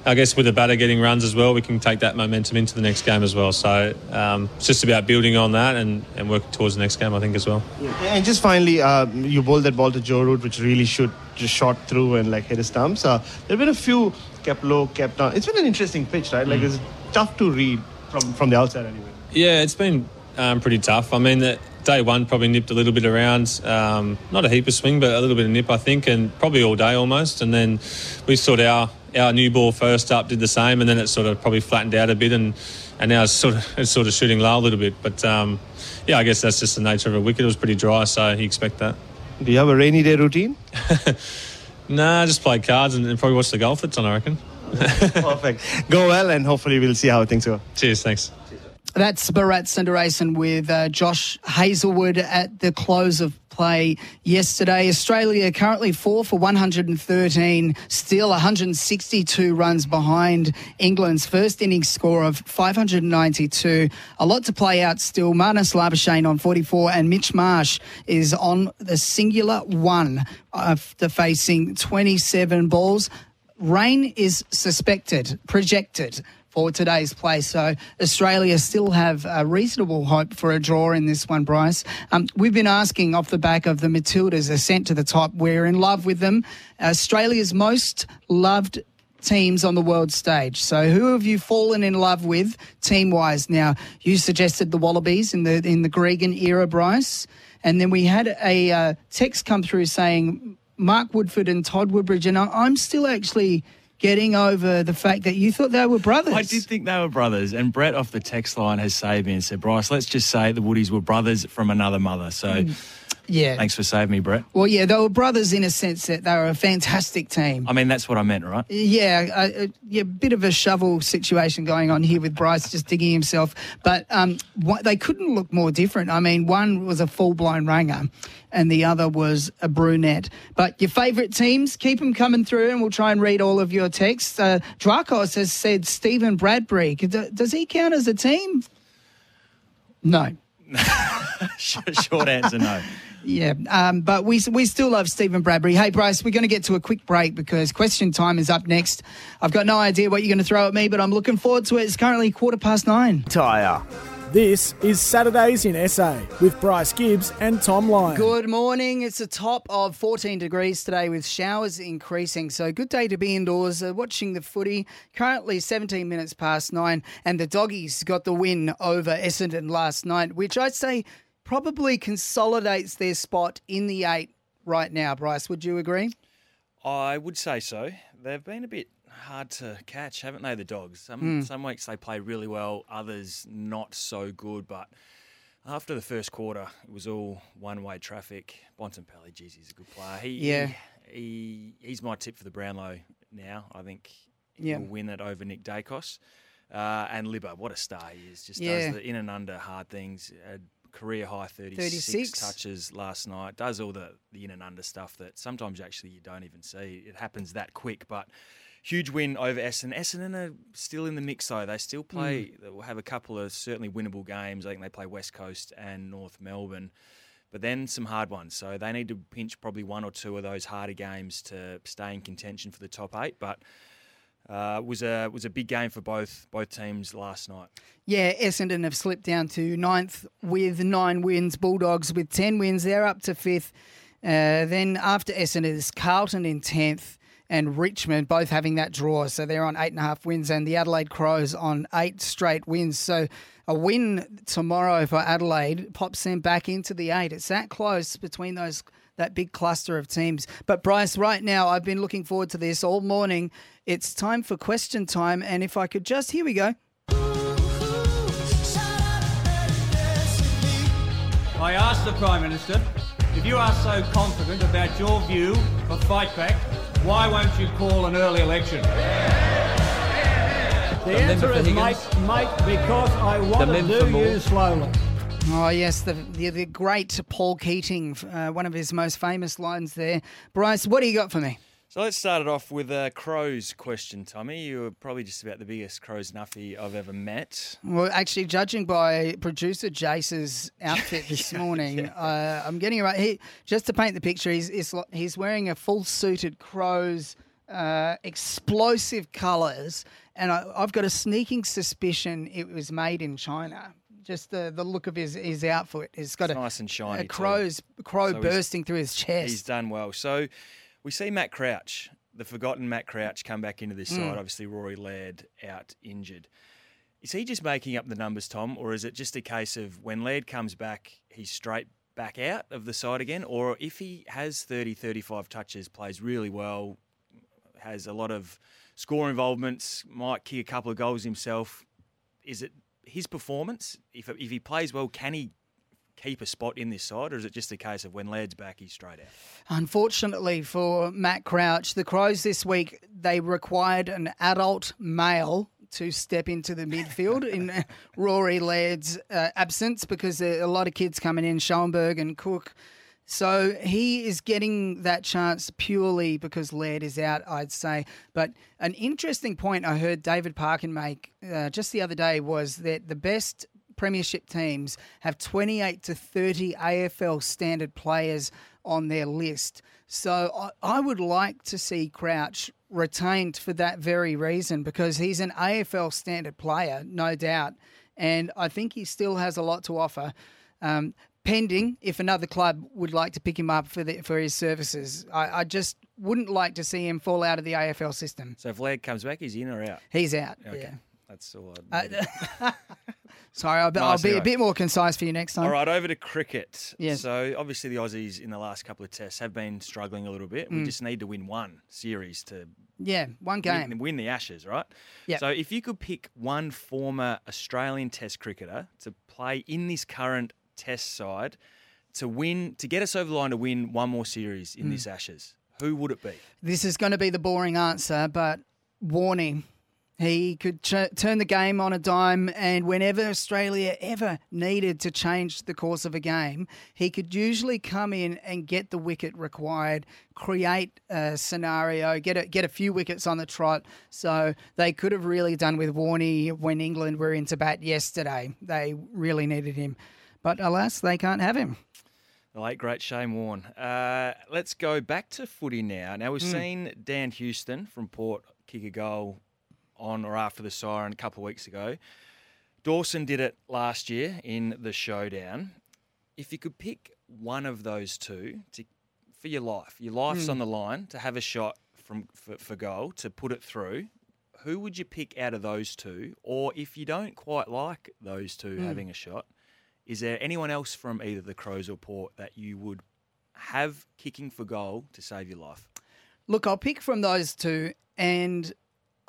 I guess with the batter getting runs as well, we can take that momentum into the next game as well. So um, it's just about building on that and, and working towards the next game, I think, as well. And just finally, uh, you bowled that ball to Joe Root, which really should just shot through and like hit his stumps. Uh, there have been a few kept low, kept down. It's been an interesting pitch, right? Like it's tough to read from from the outside anyway. Yeah, it's been um, pretty tough. I mean, the, day one probably nipped a little bit around, um, not a heap of swing, but a little bit of nip, I think, and probably all day almost. And then we sort our our new ball first up did the same, and then it sort of probably flattened out a bit, and and now it's sort of it's sort of shooting low a little bit. But um, yeah, I guess that's just the nature of a wicket. It was pretty dry, so you expect that. Do you have a rainy day routine? Nah, just play cards and, and probably watch the golf that's on, I reckon. Perfect. Go well, and hopefully we'll see how things go. Cheers, thanks. That's Bharat Sundaresan with uh, Josh Hazlewood at the close of play yesterday. Australia currently four for 113, still 162 runs behind England's first innings score of 592. A lot to play out still. Marnus Labuschagne on 44 and Mitch Marsh is on the singular one after facing 27 balls. Rain is suspected, projected for today's play. So Australia still have a reasonable hope for a draw in this one, Bryce. Um, we've been asking off the back of the Matildas ascent to the top. We're in love with them. Australia's most loved teams on the world stage. So who have you fallen in love with team wise? Now you suggested the Wallabies in the in the Gregan era, Bryce. And then we had a uh, text come through saying Mark Woodforde and Todd Woodbridge, and I- I'm still actually getting over the fact that you thought they were brothers. I did think they were brothers, and Brett off the text line has saved me and said, Bryce, let's just say the Woodies were brothers from another mother. So hmm. Yeah. thanks for saving me, Brett. Well, yeah, they were brothers in a sense that they were a fantastic team. I mean, that's what I meant, right? Yeah, a, a, yeah, bit of a shovel situation going on here with Bryce just digging himself, but um, what, they couldn't look more different. I mean, one was a full blown ranger, and the other was a brunette. But your favourite teams, keep them coming through, and we'll try and read all of your texts. Uh, Dracos has said Stephen Bradbury. D- Does he count as a team? No. Short answer, no. Yeah, um, but we we still love Stephen Bradbury. Hey, Bryce, we're going to get to a quick break because question time is up next. I've got no idea what you're going to throw at me, but I'm looking forward to it. It's currently quarter past nine. Tyre. This is Saturdays in SA with Bryce Gibbs and Tom Lyon. Good morning. It's a top of 14 degrees today with showers increasing. So, good day to be indoors uh, watching the footy. Currently 17 minutes past nine, and the doggies got the win over Essendon last night, which I'd say probably consolidates their spot in the eight right now. Bryce, would you agree? I would say so. They've been a bit hard to catch, haven't they? The dogs. Some Hmm. some weeks they play really well, others not so good. But after the first quarter, it was all one way traffic. Bontempelli, geez, he's a good player. He, Yeah. he, he he's my tip for the Brownlow now. I think Yeah. he'll win it over Nick Daicos. Uh, and Libba, what a star he is! Just Yeah. does the in and under hard things. Uh, career high 36, 36. touches last night. Does all the, the in and under stuff that sometimes actually you don't even see. It happens that quick, but huge win over Essendon. Essendon are still in the mix though. They still play. Mm. They'll have a couple of certainly winnable games. I think they play West Coast and North Melbourne. But then some hard ones. So they need to pinch probably one or two of those harder games to stay in contention for the top eight. But uh, was a was a big game for both both teams last night. Yeah, Essendon have slipped down to ninth with nine wins. Bulldogs with 10 wins. They're up to fifth. Uh, then after Essendon is Carlton in 10th and Richmond both having that draw. So they're on eight and a half wins and the Adelaide Crows on eight straight wins. So a win tomorrow for Adelaide pops them back into the eight. It's that close between those that big cluster of teams. But Bryce, right now I've been looking forward to this all morning. It's time for question time. And if I could just, here we go. I asked the Prime Minister, if you are so confident about your view of fight back, why won't you call an early election? The answer is, mate, mate, because I want to do you slowly. Oh yes, the, the the great Paul Keating, uh, one of his most famous lines there. Bryce, what do you got for me? So let's start it off with a Crows question, Tommy. You were probably just about the biggest Crows nuffy I've ever met. Well, actually, judging by producer Jace's outfit this morning, uh, I'm getting it right. He, just to paint the picture, he's he's, he's wearing a full suited Crows, uh, explosive colours, and I, I've got a sneaking suspicion it was made in China. Just the, the look of his, his outfit. He's got It's a nice and shiny a too. crow's crow So bursting through his chest. He's done well. So we see Matt Crouch, the forgotten Matt Crouch, come back into this Mm. side. Obviously, Rory Laird out injured. Is he just making up the numbers, Tom, or is it just a case of when Laird comes back, he's straight back out of the side again? Or if he has 30, 35 touches, plays really well, has a lot of score involvements, might kick a couple of goals himself, is it his performance? If, if he plays well, can he keep a spot in this side, or is it just a case of when Laird's back, he's straight out? Unfortunately for Matt Crouch, the Crows this week they required an adult male to step into the midfield in Rory Laird's uh, absence because there are a lot of kids coming in, Schoenberg and Cook. So he is getting that chance purely because Laird is out, I'd say. But an interesting point I heard David Parkin make uh, just the other day was that the best premiership teams have 28 to 30 AFL standard players on their list. So I, I would like to see Crouch retained for that very reason because he's an AFL standard player, no doubt. And I think he still has a lot to offer. Um, pending if another club would like to pick him up for the, for his services. I, I just wouldn't like to see him fall out of the AFL system. So if Laird comes back, he's in or out? He's out. Okay. Yeah. That's all. Uh. Sorry, I'll, be- I'll Nice, be a bit more concise for you next time. All right, over to cricket. Yes. So obviously the Aussies in the last couple of tests have been struggling a little bit. We Mm. just need to win one series to Yeah, one game. win, win the Ashes, right? Yep. So if you could pick one former Australian Test cricketer to play in this current Test side to win, to get us over the line to win one more series in Mm. this Ashes, who would it be? This is going to be the boring answer, but Warney. He could ch- turn the game on a dime, and whenever Australia ever needed to change the course of a game, he could usually come in and get the wicket required, create a scenario, get a, get a few wickets on the trot. So they could have really done with Warney when England were into bat yesterday. They really needed him. But alas, they can't have him. The late great Shane Warne. Uh, let's go back to footy now. Now we've Mm. seen Dan Houston from Port kick a goal on or after the siren a couple of weeks ago. Dawson did it last year in the showdown. If you could pick one of those two to, for your life, your life's Mm. on the line to have a shot from for, for goal to put it through. Who would you pick out of those two? Or if you don't quite like those two Mm. having a shot, is there anyone else from either the Crows or Port that you would have kicking for goal to save your life? Look, I'll pick from those two, and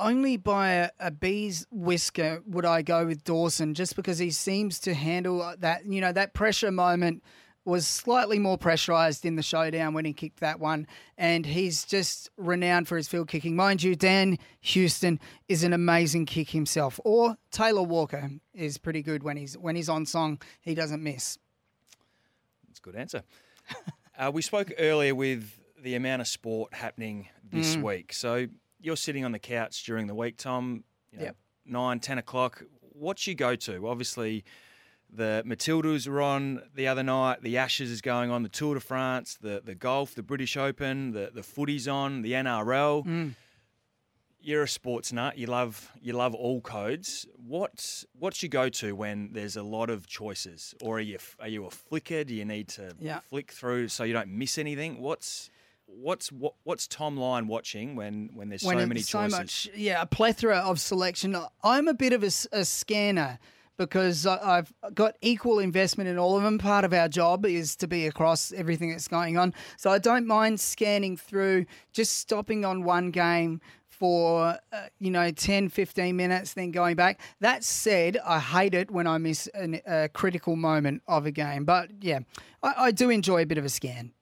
only by a, a bee's whisker would I go with Dawson, just because he seems to handle uh, that. You know, that pressure moment was slightly more pressurized in the showdown when he kicked that one, and he's just renowned for his field kicking. Mind you, Dan Houston is an amazing kick himself, or Taylor Walker is pretty good when he's when he's on song. He doesn't miss. That's a good answer. uh, we spoke earlier with the amount of sport happening this Mm. week. So you're sitting on the couch during the week, Tom. You know, Yep. Nine, ten o'clock. What's you go to? Obviously, the Matildas were on the other night. The Ashes is going on. The Tour de France, the the golf, the British Open, the the footy's on. The NRL. Mm. You're a sports nut. You love you love all codes. What's what's your go to when there's a lot of choices, or are you are you a flicker? Do you need to Yeah. flick through so you don't miss anything? What's what's what, what's Tom Lyon watching when when there's when so many so choices? much, yeah, a plethora of selection. I'm a bit of a scanner because I- I've got equal investment in all of them. Part of our job is to be across everything that's going on, so I don't mind scanning through, just stopping on one game for uh, you know 10 15 minutes then going back that said i hate it when i miss an, a critical moment of a game but yeah I, I do enjoy a bit of a scan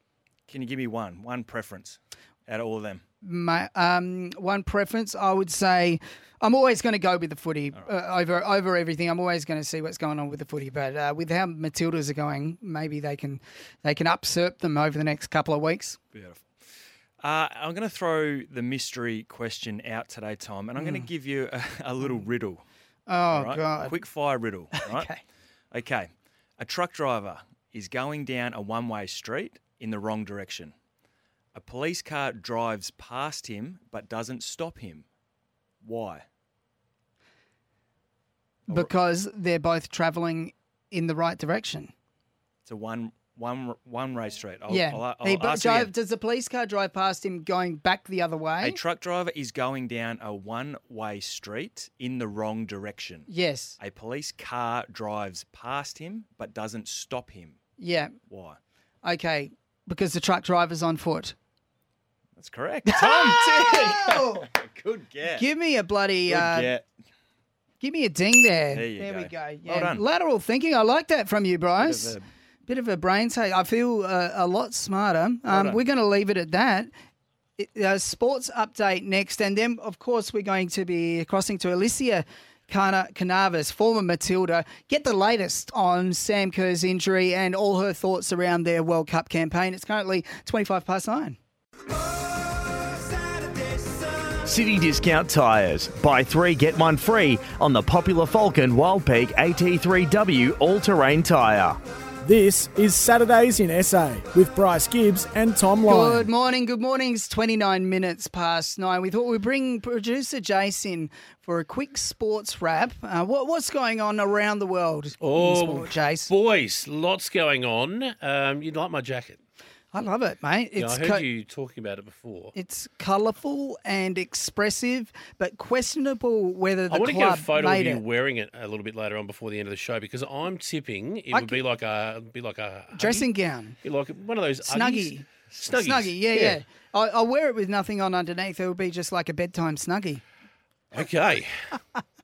Can you give me one one preference out of all of them? My um, one preference, I would say, I'm always going to go with the footy uh, over over everything. I'm always going to see what's going on with the footy, but uh, with how Matildas are going, maybe they can they can upsurp them over the next couple of weeks. Beautiful. Uh, I'm going to throw the mystery question out today, Tom, and I'm going to Mm. give you a, a little riddle. Oh right? God! Quick fire riddle. Right? Okay. Okay. A truck driver is going down a one way street in the wrong direction. A police car drives past him but doesn't stop him. Why? because they're both travelling in the right direction. It's a one one one way street. I'll, yeah. I'll, I'll ask drive- does the police car drive past him going back the other way? A truck driver is going down a one way street in the wrong direction. yes. A police car drives past him but doesn't stop him. Yeah. Why? Okay. Because the truck driver's on foot. That's correct. Tom, Oh! good get. Give me a bloody. Good uh, get. Give me a ding there. There you we go. go. Well done. Lateral thinking. I like that from you, Bryce. Bit of Bit of a brain take. I feel uh, a lot smarter. Um, done. we're going to leave it at that. It, uh, sports update next, and then of course we're going to be crossing to Elissia Cana- Carnavas, former Matilda. Get the latest on Sam Kerr's injury and all her thoughts around their World Cup campaign. It's currently twenty-five past nine. City Discount Tyres. Buy three, get one free on the popular Falken Wild Peak AT3W all terrain tyre. This is Saturdays in SA with Bryce Gibbs and Tom Lyon. Good morning, good morning. It's 29 minutes past nine. We thought we'd bring producer Jason for a quick sports wrap. Uh, what, what's going on around the world in Oh, sport, Jace? boys, lots going on. Um, you'd like my jacket. I love it, mate. Yeah, It's I heard co- you talking about it before. It's colourful and expressive, but questionable whether the I want to get a photo of you it. wearing it a little bit later on before the end of the show because I'm tipping it I would be like a be like a Dressing gown. Be like one of those Snuggie. Snuggies. Snuggie, yeah, yeah. I, I'll wear it with nothing on underneath. It would be just like a bedtime snuggie. Okay.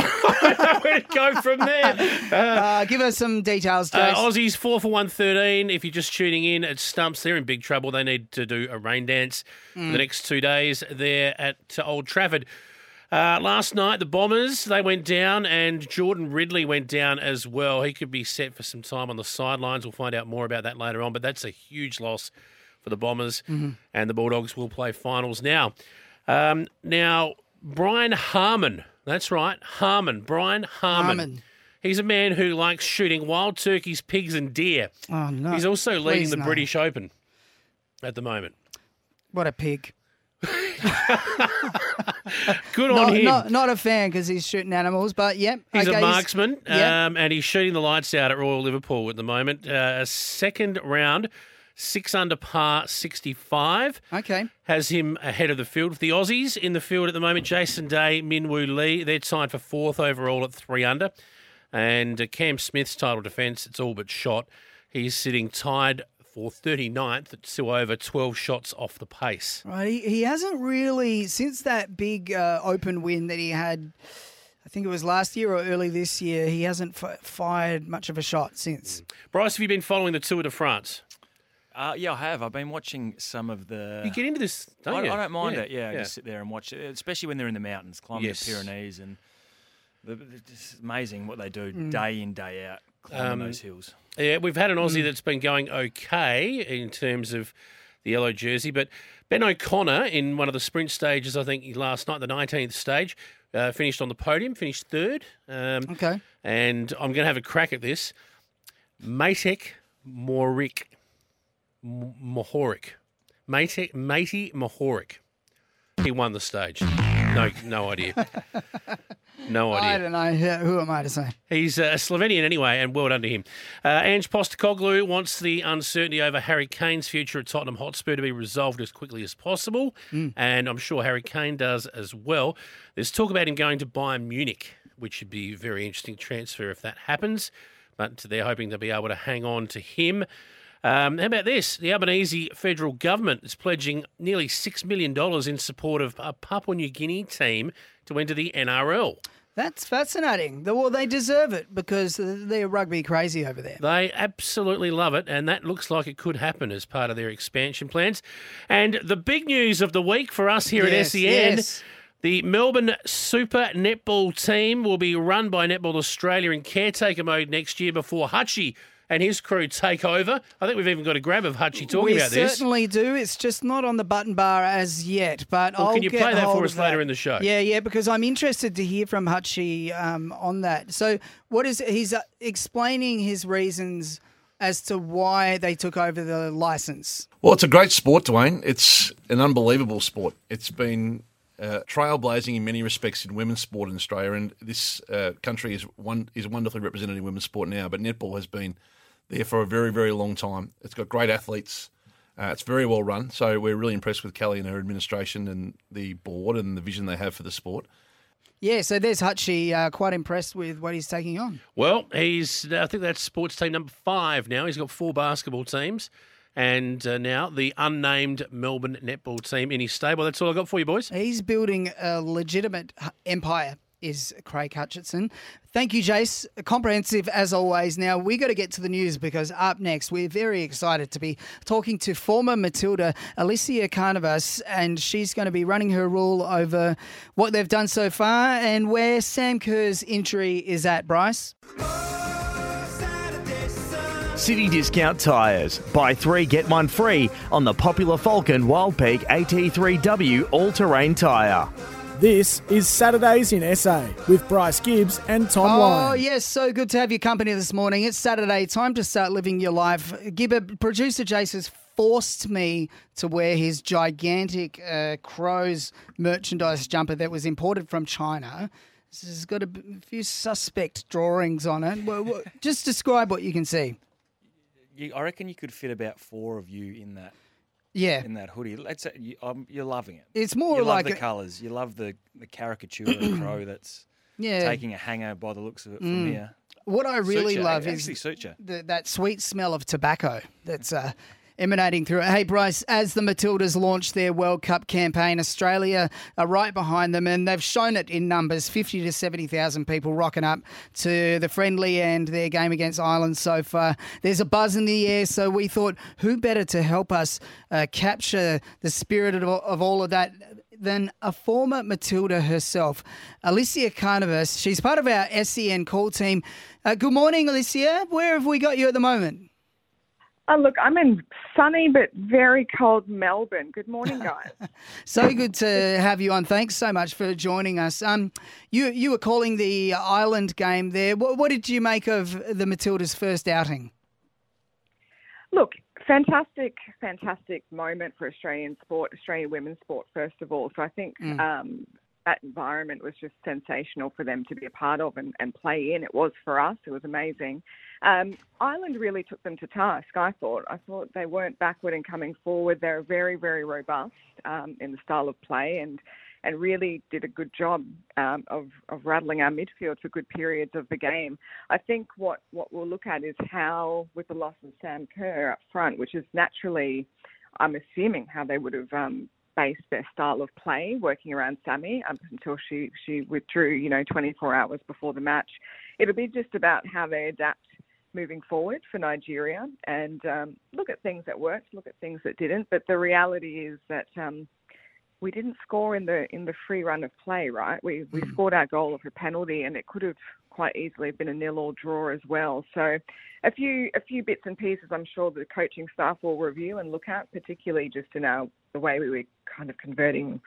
Where to go from there? Uh, give us some details, Uh, Aussies four for one thirteen. If you're just tuning in at Stumps, they're in big trouble. They need to do a rain dance for Mm. the next two days there at Old Trafford. Uh, last night, the Bombers they went down, and Jordan Ridley went down as well. He could be set for some time on the sidelines. We'll find out more about that later on. But that's a huge loss for the Bombers, Mhm. and the Bulldogs will play finals now. Um, now, Brian Harman. That's right, Harman. Brian Harman. Harman. He's a man who likes shooting wild turkeys, pigs, and deer. Oh, no. He's also leading Please the no. British Open at the moment. What a pig. Good not, on him. Not, not a fan because he's shooting animals, but yep. He's okay, a marksman, yeah. um, and he's shooting the lights out at Royal Liverpool at the moment. Uh, a second round, six under par, 65. Okay. Has him ahead of the field. The Aussies in the field at the moment, Jason Day, Minwoo Lee, they're tied for fourth overall at three under. And uh, Cam Smith's title defence, it's all but shot. He's sitting tied for 39th at two over, 12 shots off the pace. Right, he, he hasn't really since that big uh, open win that he had. I think it was last year or early this year. He hasn't f- fired much of a shot since. Bryce, have you been following the Tour de France? Uh, yeah, I have. I've been watching some of the. You get into this, don't I, you? I don't mind Yeah, it. Yeah, yeah. just sit there and watch it, especially when they're in the mountains, climbing Yes. the Pyrenees, and the, it's amazing what they do Mm. day in day out. Climbing Um, those hills. Yeah, we've had an Mm. Aussie that's been going okay in terms of the yellow jersey, but Ben O'Connor in one of the sprint stages, I think last night, the 19th stage, uh, finished on the podium, finished third. Um, okay. And I'm going to have a crack at this. Matek Morik. M- Mohoric. Matek, Matej Mohoric. He won the stage. No, no idea. No idea. I don't know. Who am I to say? He's a Slovenian anyway, and well done to him. Uh, Ange Postecoglou wants the uncertainty over Harry Kane's future at Tottenham Hotspur to be resolved as quickly as possible, and I'm sure Harry Kane does as well. There's talk about him going to Bayern Munich, which would be a very interesting transfer if that happens, but they're hoping they'll be able to hang on to him. Um, how about this? The Albanese federal government is pledging nearly $6 million in support of a Papua New Guinea team to enter the NRL. That's fascinating. Well, they deserve it because they're rugby crazy over there. They absolutely love it, and that looks like it could happen as part of their expansion plans. And the big news of the week for us here Yes, at SEN. yes. The Melbourne Super Netball team will be run by Netball Australia in caretaker mode next year before Hutchie and his crew take over. I think we've even got a grab of Hutchie talking we about this. We certainly do. It's just not on the button bar as yet. But Well, I'll can you get play that for of us later that. in the show? Yeah, yeah, because I'm interested to hear from Hutchie um, on that. So, what is he's uh, explaining his reasons as to why they took over the license? Well, it's a great sport, Dwayne. It's an unbelievable sport. It's been uh, trailblazing in many respects in women's sport in Australia, and this uh, country is one is wonderfully represented in women's sport now. But netball has been there for a very, very long time. It's got great athletes. Uh, it's very well run, so we're really impressed with Kelly and her administration and the board and the vision they have for the sport. Yeah, so there's Hutchie, uh, quite impressed with what he's taking on. Well, he's I think that's sports team number five now. He's got four basketball teams. And uh, now the unnamed Melbourne netball team in his stable. That's all I got for you, boys. He's building a legitimate empire. Is Craig Hutchison. Thank you, Jace. Comprehensive as always. Now, we got to get to the news because up next, we're very excited to be talking to former Matilda Elissia Carnavas, and she's going to be running her rule over what they've done so far and where Sam Kerr's injury is at, Bryce. City Discount Tyres. Buy three, get one free on the popular Falken Wild Peak AT3W all terrain tyre. This is Saturdays in SA with Bryce Gibbs and Tom Wine. Oh, Lyon. yes, so good to have your company this morning. It's Saturday, time to start living your life. Gibba, producer Jace has forced me to wear his gigantic uh, Crows merchandise jumper that was imported from China. This has got a few suspect drawings on it. Well, well, Just describe what you can see. I reckon you could fit about four of you in that. Yeah. In that hoodie, let's say you, um, you're loving it. It's more you like love a- the colours. You love the the caricature of the crow that's Yeah. taking a hanger by the looks of it from Mm. here. What I really Suits love It is actually suits you. the, that sweet smell of tobacco that's uh, emanating through it. Hey, Bryce, as the Matildas launch their World Cup campaign, Australia are right behind them, and they've shown it in numbers 50 to 70,000 people rocking up to the friendly and their game against Ireland so far. There's a buzz in the air, so we thought, who better to help us uh, capture the spirit of, of all of that? Than a former Matilda herself, Elissia Carnavas. She's part of our SEN call team. Uh, good morning, Elissia. Where have we got you at the moment? Oh, look, I'm in sunny but very cold Melbourne. Good morning, guys. So good to have you on. Thanks so much for joining us. Um, you you were calling the Ireland game there. What, what did you make of the Matildas' first outing? look, fantastic, fantastic moment for Australian sport, Australian women's sport, first of all. So I think Mm. um, that environment was just sensational for them to be a part of and, and play in. It was for us. It was amazing. Um, Ireland really took them to task, I thought. I thought they weren't backward in coming forward. They're very, very robust um, in the style of play and and really did a good job um, of, of rattling our midfield for good periods of the game. I think what, what we'll look at is how, with the loss of Sam Kerr up front, which is naturally, I'm assuming, how they would have um, based their style of play, working around Sammy until she, she withdrew, you know, 24 hours before the match. It'll be just about how they adapt moving forward for Nigeria and um, look at things that worked, look at things that didn't. But the reality is that um, we didn't score in the in the free run of play, right? We we Hmm. scored our goal of a penalty, and it could have quite easily been a nil or draw as well. So, a few a few bits and pieces, I'm sure the coaching staff will review and look at, particularly just in our the way we were kind of converting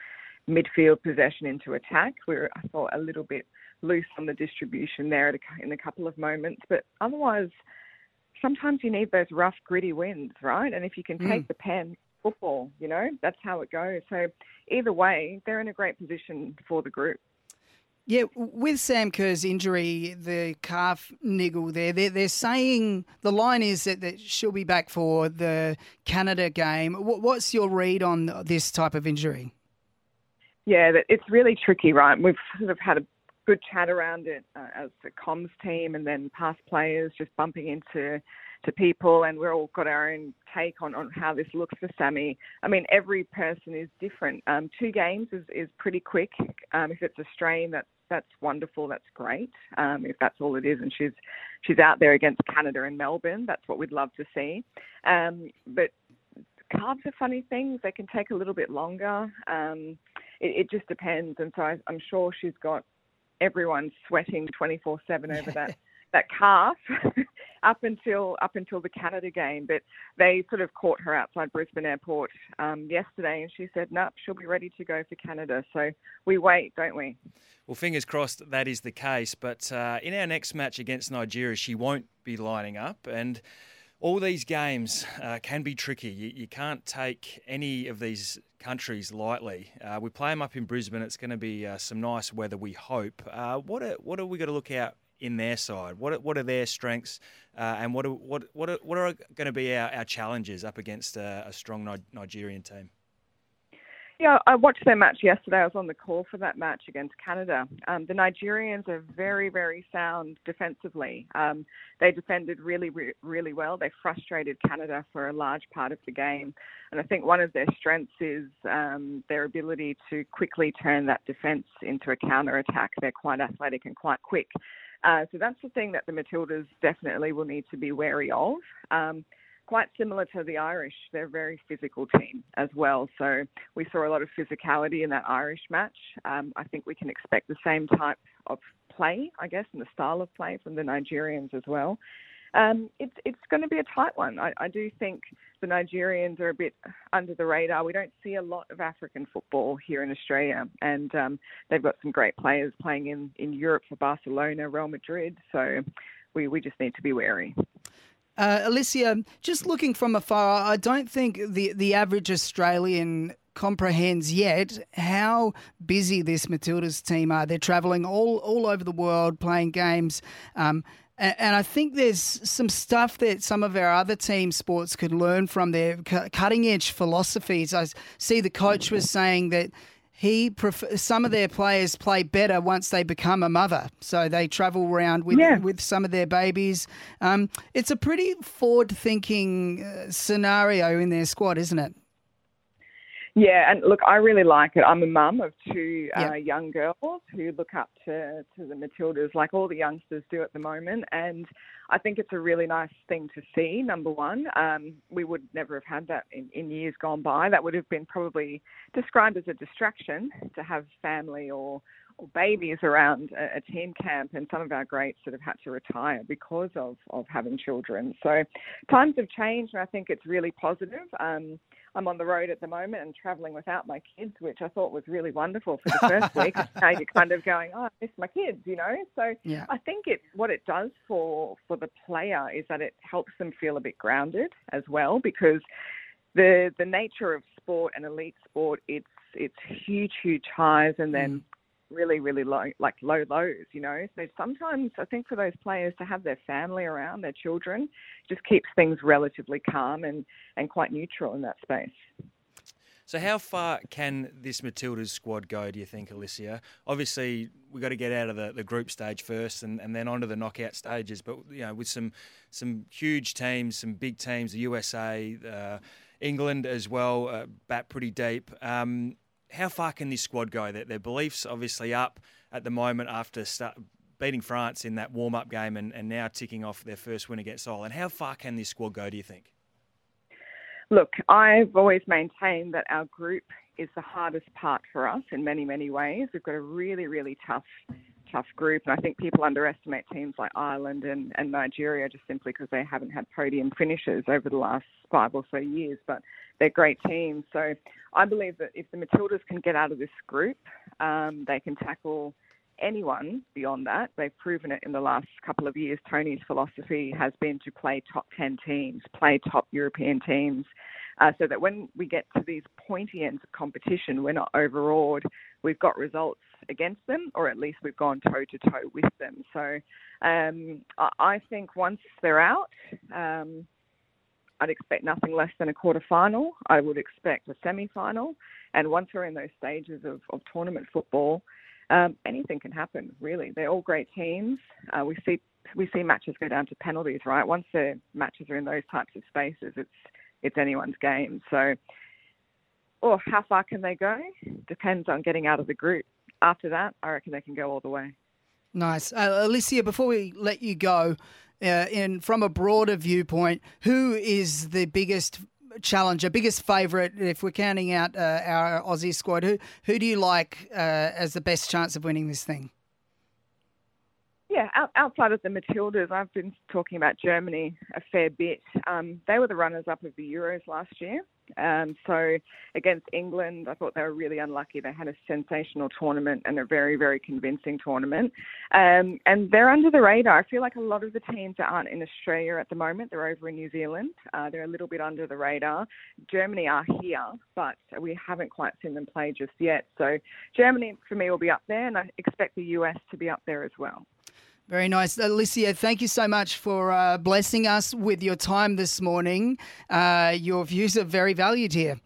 midfield possession into attack. We were, I thought, a little bit loose on the distribution there at a, in a couple of moments, but otherwise, sometimes you need those rough, gritty wins, right? And if you can take Mm. the pen, football, you know, that's how it goes. So either way, they're in a great position for the group. Yeah, with Sam Kerr's injury, the calf niggle there, they're, they're saying the line is that, that she'll be back for the Canada game. What, what's your read on this type of injury? Yeah, it's really tricky, right? We've sort of had a good chat around it uh, as the comms team, and then past players just bumping into to people, and we're all got our own take on, on how this looks for Sammy. I mean, every person is different. Um, two games is, is pretty quick. Um, if it's a strain, that's that's wonderful. That's great. Um, if that's all it is, and she's she's out there against Canada and Melbourne, that's what we'd love to see. Um, but calves are funny things. They can take a little bit longer. Um, it, it just depends. And so I, I'm sure she's got everyone sweating 24/7 over that that calf up until up until the Canada game. But they sort of caught her outside Brisbane Airport um, yesterday, and she said, "Nope, she'll be ready to go for Canada." So we wait, don't we? Well, fingers crossed that is the case. But uh, in our next match against Nigeria, she won't be lining up. And all these games uh, can be tricky. You, you, can't take any of these countries lightly. Uh, we play them up in Brisbane. It's going to be uh, some nice weather, we hope. Uh, what are, what are we going to look out in their side? What are, what are their strengths, uh, and what are, what what are, what are going to be our, our challenges up against a, a strong Ni- Nigerian team? Yeah, I watched their match yesterday. I was on the call for that match against Canada. Um, the Nigerians are very, very sound defensively. Um, they defended really, re- really well. They frustrated Canada for a large part of the game. And I think one of their strengths is um, their ability to quickly turn that defence into a counter attack. They're quite athletic and quite quick. Uh, so that's the thing that the Matildas definitely will need to be wary of. Um, quite similar to the Irish. They're a very physical team as well. So we saw a lot of physicality in that Irish match. Um, I think we can expect the same type of play, I guess, and the style of play from the Nigerians as well. Um, it's it's going to be a tight one. I, I do think the Nigerians are a bit under the radar. We don't see a lot of African football here in Australia, and um, they've got some great players playing in, in Europe for Barcelona, Real Madrid. So we, we just need to be wary. Uh, Elissia, just looking from afar, I don't think the, the average Australian comprehends yet how busy this Matildas team are. They're travelling all, all over the world playing games. Um, and, and I think there's some stuff that some of our other team sports could learn from their cutting edge philosophies. I see the coach was saying that he pref- some of their players play better once they become a mother, so they travel around with Yeah. with some of their babies. Um, it's a pretty forward-thinking uh, scenario in their squad, isn't it? Yeah, and look, I really like it. I'm a mum of two Yeah. uh, young girls who look up to, to the Matildas, like all the youngsters do at the moment. And I think it's a really nice thing to see, number one. Um, we would never have had that in, in years gone by. That would have been probably described as a distraction to have family or, or babies around a, a team camp. And some of our greats sort of had to retire because of, of having children. So times have changed, and I think it's really positive. Um, I'm on the road at the moment and traveling without my kids, which I thought was really wonderful for the first week. Now you're kind of going, oh, I miss my kids, you know. So Yeah. I think it what it does for for the player is that it helps them feel a bit grounded as well because the the nature of sport and elite sport it's it's huge huge highs and then mm. Really really low like low lows you know so sometimes i think for those players to have their family around their children just keeps things relatively calm and and quite neutral in that space So, how far can this Matildas squad go, do you think, Elissia? Obviously, we've got to get out of the, the group stage first and, and then onto the knockout stages. But, you know, with some some huge teams, some big teams, the USA, uh, England as well, uh, bat pretty deep. Um, how far can this squad go? Their, their beliefs obviously up at the moment after start, beating France in that warm up game and, and now ticking off their first win against Ireland. How far can this squad go, do you think? Look, I've always maintained that our group is the hardest part for us in many, many ways. We've got a really, really tough, tough group, and I think people underestimate teams like Ireland and, and Nigeria just simply because they haven't had podium finishes over the last five or so years. But they're great teams, so I believe that if the Matildas can get out of this group, um, they can tackle anyone beyond that. They've proven it in the last couple of years. Tony's philosophy has been to play top 10 teams, play top European teams, uh, so that when we get to these pointy ends of competition, we're not overawed. We've got results against them, or at least we've gone toe to toe with them. So um, I- think once they're out, um, I'd expect nothing less than a quarter final. I would expect a semi final. And once we're in those stages of, of tournament football, um, anything can happen, really. They're all great teams. Uh, we see we see matches go down to penalties, right? Once the matches are in those types of spaces, it's it's anyone's game. So, or how far can they go? Depends on getting out of the group. After that, I reckon they can go all the way. Nice. Uh, Elissia, before we let you go, uh, in from a broader viewpoint, who is the biggest challenger, biggest favourite, if we're counting out uh, our Aussie squad? Who who do you like uh, as the best chance of winning this thing? Yeah, out, outside of the Matildas, I've been talking about Germany a fair bit. Um, they were the runners-up of the Euros last year. Um, so against England, I thought they were really unlucky. They had a sensational tournament and a very, very convincing tournament. Um, and they're under the radar. I feel like a lot of the teams that aren't in Australia at the moment, they're over in New Zealand. Uh, they're a little bit under the radar. Germany are here, but we haven't quite seen them play just yet. So Germany, for me, will be up there, and I expect the US to be up there as well. Very nice. Elissia, thank you so much for uh, blessing us with your time this morning. Uh, your views are very valued here.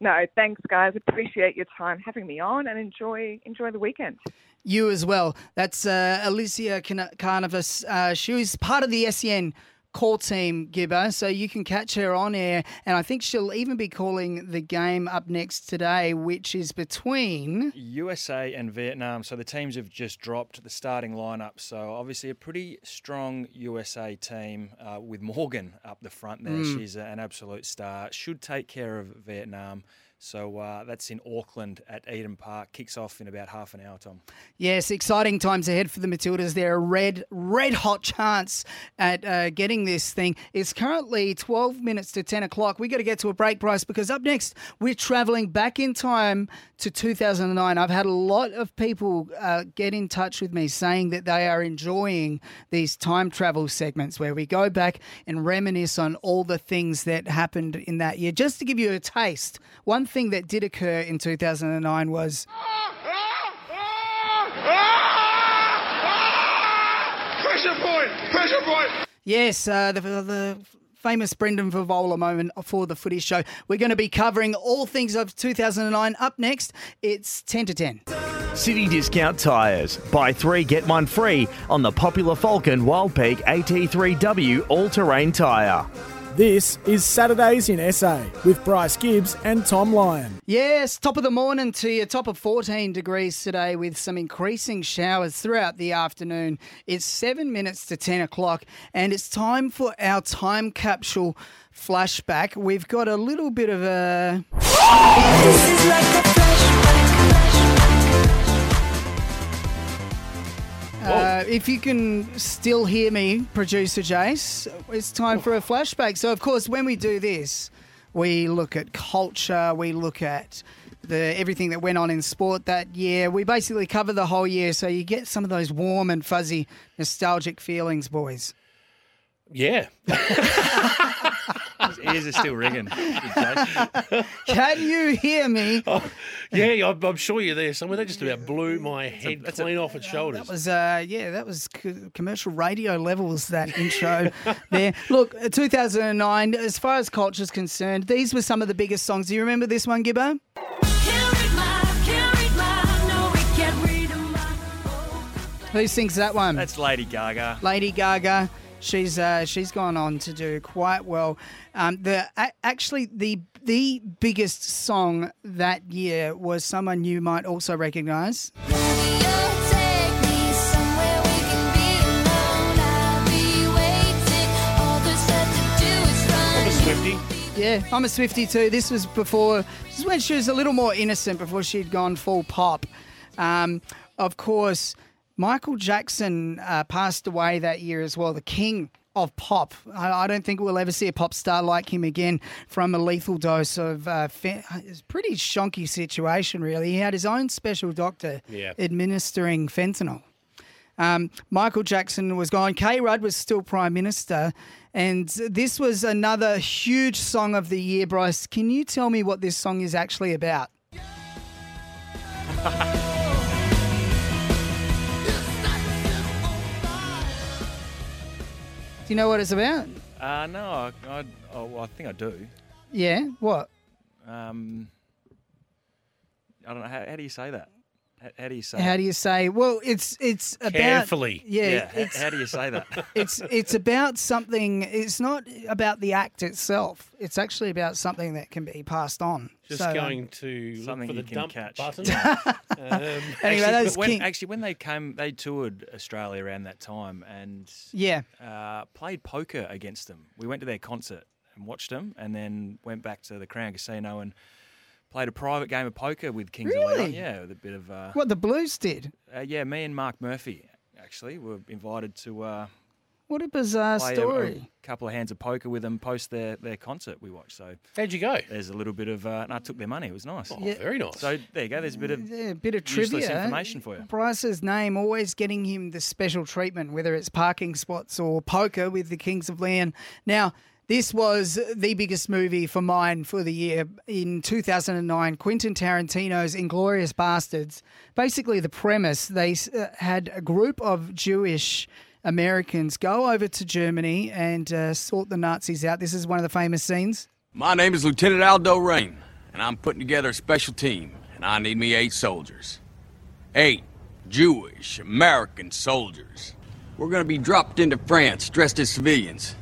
No, thanks, guys. Appreciate your time having me on, and enjoy enjoy the weekend. You as well. That's uh, Elissia Carnavas. Uh, she was part of the SEN call team, Gibba, so you can catch her on air. And I think she'll even be calling the game up next today, which is between. USA and Vietnam. So the teams have just dropped the starting lineup. So obviously a pretty strong USA team uh, with Morgan up the front there. Mm. She's an absolute star. Should take care of Vietnam. So uh, that's in Auckland at Eden Park. Kicks off in about half an hour, Tom. Yes, exciting times ahead for the Matildas. They're a red, red hot chance at uh, getting this thing. It's currently 12 minutes to 10 o'clock. We've got to get to a break, Bryce, because up next, we're traveling back in time to 2009. I've had a lot of people uh, get in touch with me saying that they are enjoying these time travel segments where we go back and reminisce on all the things that happened in that year. Just to give you a taste, one thing that did occur in 2009 was. Pressure point! Pressure point! Yes, uh, the, the famous Brendan Fevola moment for the footy show. We're going to be covering all things of 2009. Up next, it's 10 to 10. City Discount Tyres. Buy three, get one free on the popular Falken Wild Peak AT3W all terrain tyre. This is Saturdays in SA with Bryce Gibbs and Tom Lyon. Yes, top of the morning to you. Top of 14 degrees today with some increasing showers throughout the afternoon. It's seven minutes to 10 o'clock, and it's time for our time capsule flashback. We've got a little bit of a. Uh, if you can still hear me, producer Jace, it's time for a flashback. So, of course, when we do this, we look at culture, we look at the everything that went on in sport that year. We basically cover the whole year, so you get some of those warm and fuzzy, nostalgic feelings, boys. Yeah. His ears are still ringing. Can you hear me? Oh, yeah, I'm, I'm sure you're there somewhere. They just about blew my head clean off its shoulders. That was, uh, yeah, that was co- commercial radio levels, that intro there. Look, uh, 2009, as far as culture is concerned, these were some of the biggest songs. Do you remember this one, Gibbo? Who sings that one? That's Lady Gaga. Lady Gaga. She's uh, she's gone on to do quite well. Um, the actually the the biggest song that year was someone you might also recognise. I'm a Swiftie. Yeah, I'm a Swifty too. This was before, this is when she was a little more innocent before she'd gone full pop. Um, of course, Michael Jackson uh, passed away that year as well, the king of pop. I, I don't think we'll ever see a pop star like him again from a lethal dose of. Uh, fe- it's a pretty shonky situation, really. He had his own special doctor Yeah. administering fentanyl. Um, Michael Jackson was gone. K. Rudd was still Prime Minister. And this was another huge song of the year, Bryce. Can you tell me what this song is actually about? you know what it's about? Uh, no, I, I, oh, well, I think I do. Yeah, what? Um, I don't know. How, how do you say that? How, how do you say How do you say? Well, it's it's about Carefully. Yeah, Yeah, it's how do you say that? it's it's about something. It's not about the act itself. It's actually about something that can be passed on. Just So, um, going to look Something for the you can dump catch. button. Yeah. um, Anyway, actually, that's when, King- actually, when they came, they toured Australia around that time and Yeah. uh, played poker against them. We went to their concert and watched them, and then went back to the Crown Casino and played a private game of poker with Kings of Leon. Yeah, with a bit of uh, what the Blues did. uh, yeah, me and Marc Murphy actually were invited to uh, What a bizarre play a- story. A, couple of hands of poker with them post their, their concert we watched. So how'd you go? there's a little bit of uh, and I took their money. It was nice. Oh, very nice. So there you go. There's a bit of Yeah, a bit of trivia. information for you. Bryce's name always getting him the special treatment, whether it's parking spots or poker with the Kings of Leon. Now, this was the biggest movie for mine for the year. In 2009, Quentin Tarantino's Inglourious Basterds. Basically, the premise they uh, had a group of Jewish Americans go over to Germany and uh, sort the Nazis out. This is one of the famous scenes. My name is Lieutenant Aldo Raine, and I'm putting together a special team, and I need me eight soldiers. Eight Jewish American soldiers. We're gonna be dropped into France dressed as civilians.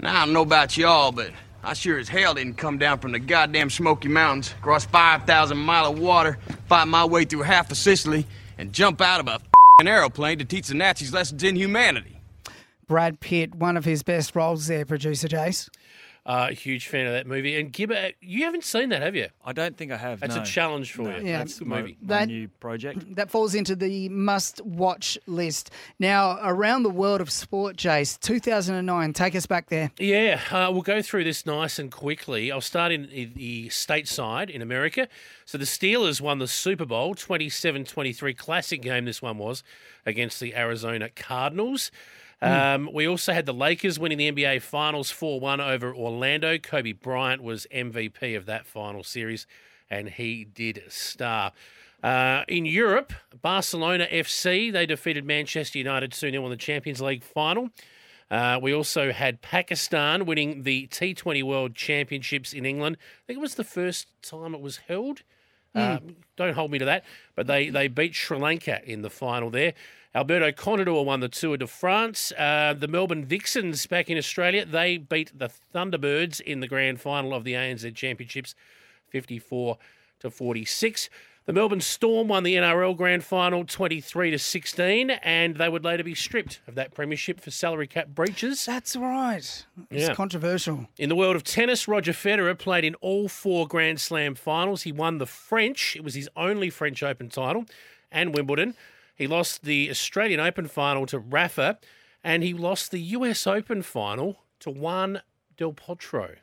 Now, I don't know about y'all, but I sure as hell didn't come down from the goddamn Smoky Mountains, cross 5,000 mile of water, fight my way through half of Sicily, and jump out of a f***ing aeroplane to teach the Nazis lessons in humanity. Brad Pitt, one of his best roles there, producer Jace. Uh, huge fan of that movie. And Gibba, you haven't seen that, have you? I don't think I have. That's no. a challenge for No, you. Yeah. that's Good movie. my That- new project. That falls into the must watch list. Now, around the world of sport, Jace, 2009, take us back there. Yeah, uh, we'll go through this nice and quickly. I'll start in the- the stateside in America. So the Steelers won the Super Bowl 27 23 classic game, this one was, against the Arizona Cardinals. Um, we also had the Lakers winning the NBA Finals 4 1 over Orlando. Kobe Bryant was MVP of that final series, and he did star. Uh, in Europe, Barcelona FC, they defeated Manchester United 2 0 in the Champions League final. Uh, we also had Pakistan winning the T20 World Championships in England. I think it was the first time it was held. Uh, don't hold me to that, but they, they beat Sri Lanka in the final there. Alberto Contador won the Tour de France. Uh, the Melbourne Vixens back in Australia, they beat the Thunderbirds in the grand final of the ANZ Championships, 54 to 46. The Melbourne Storm won the NRL Grand Final 23 to 16, and they would later be stripped of that premiership for salary cap breaches. That's right. It's Yeah. controversial. In the world of tennis, Roger Federer played in all four Grand Slam finals. He won the French, it was his only French Open title, and Wimbledon. He lost the Australian Open final to Rafa, and he lost the US Open final to Juan Del Potro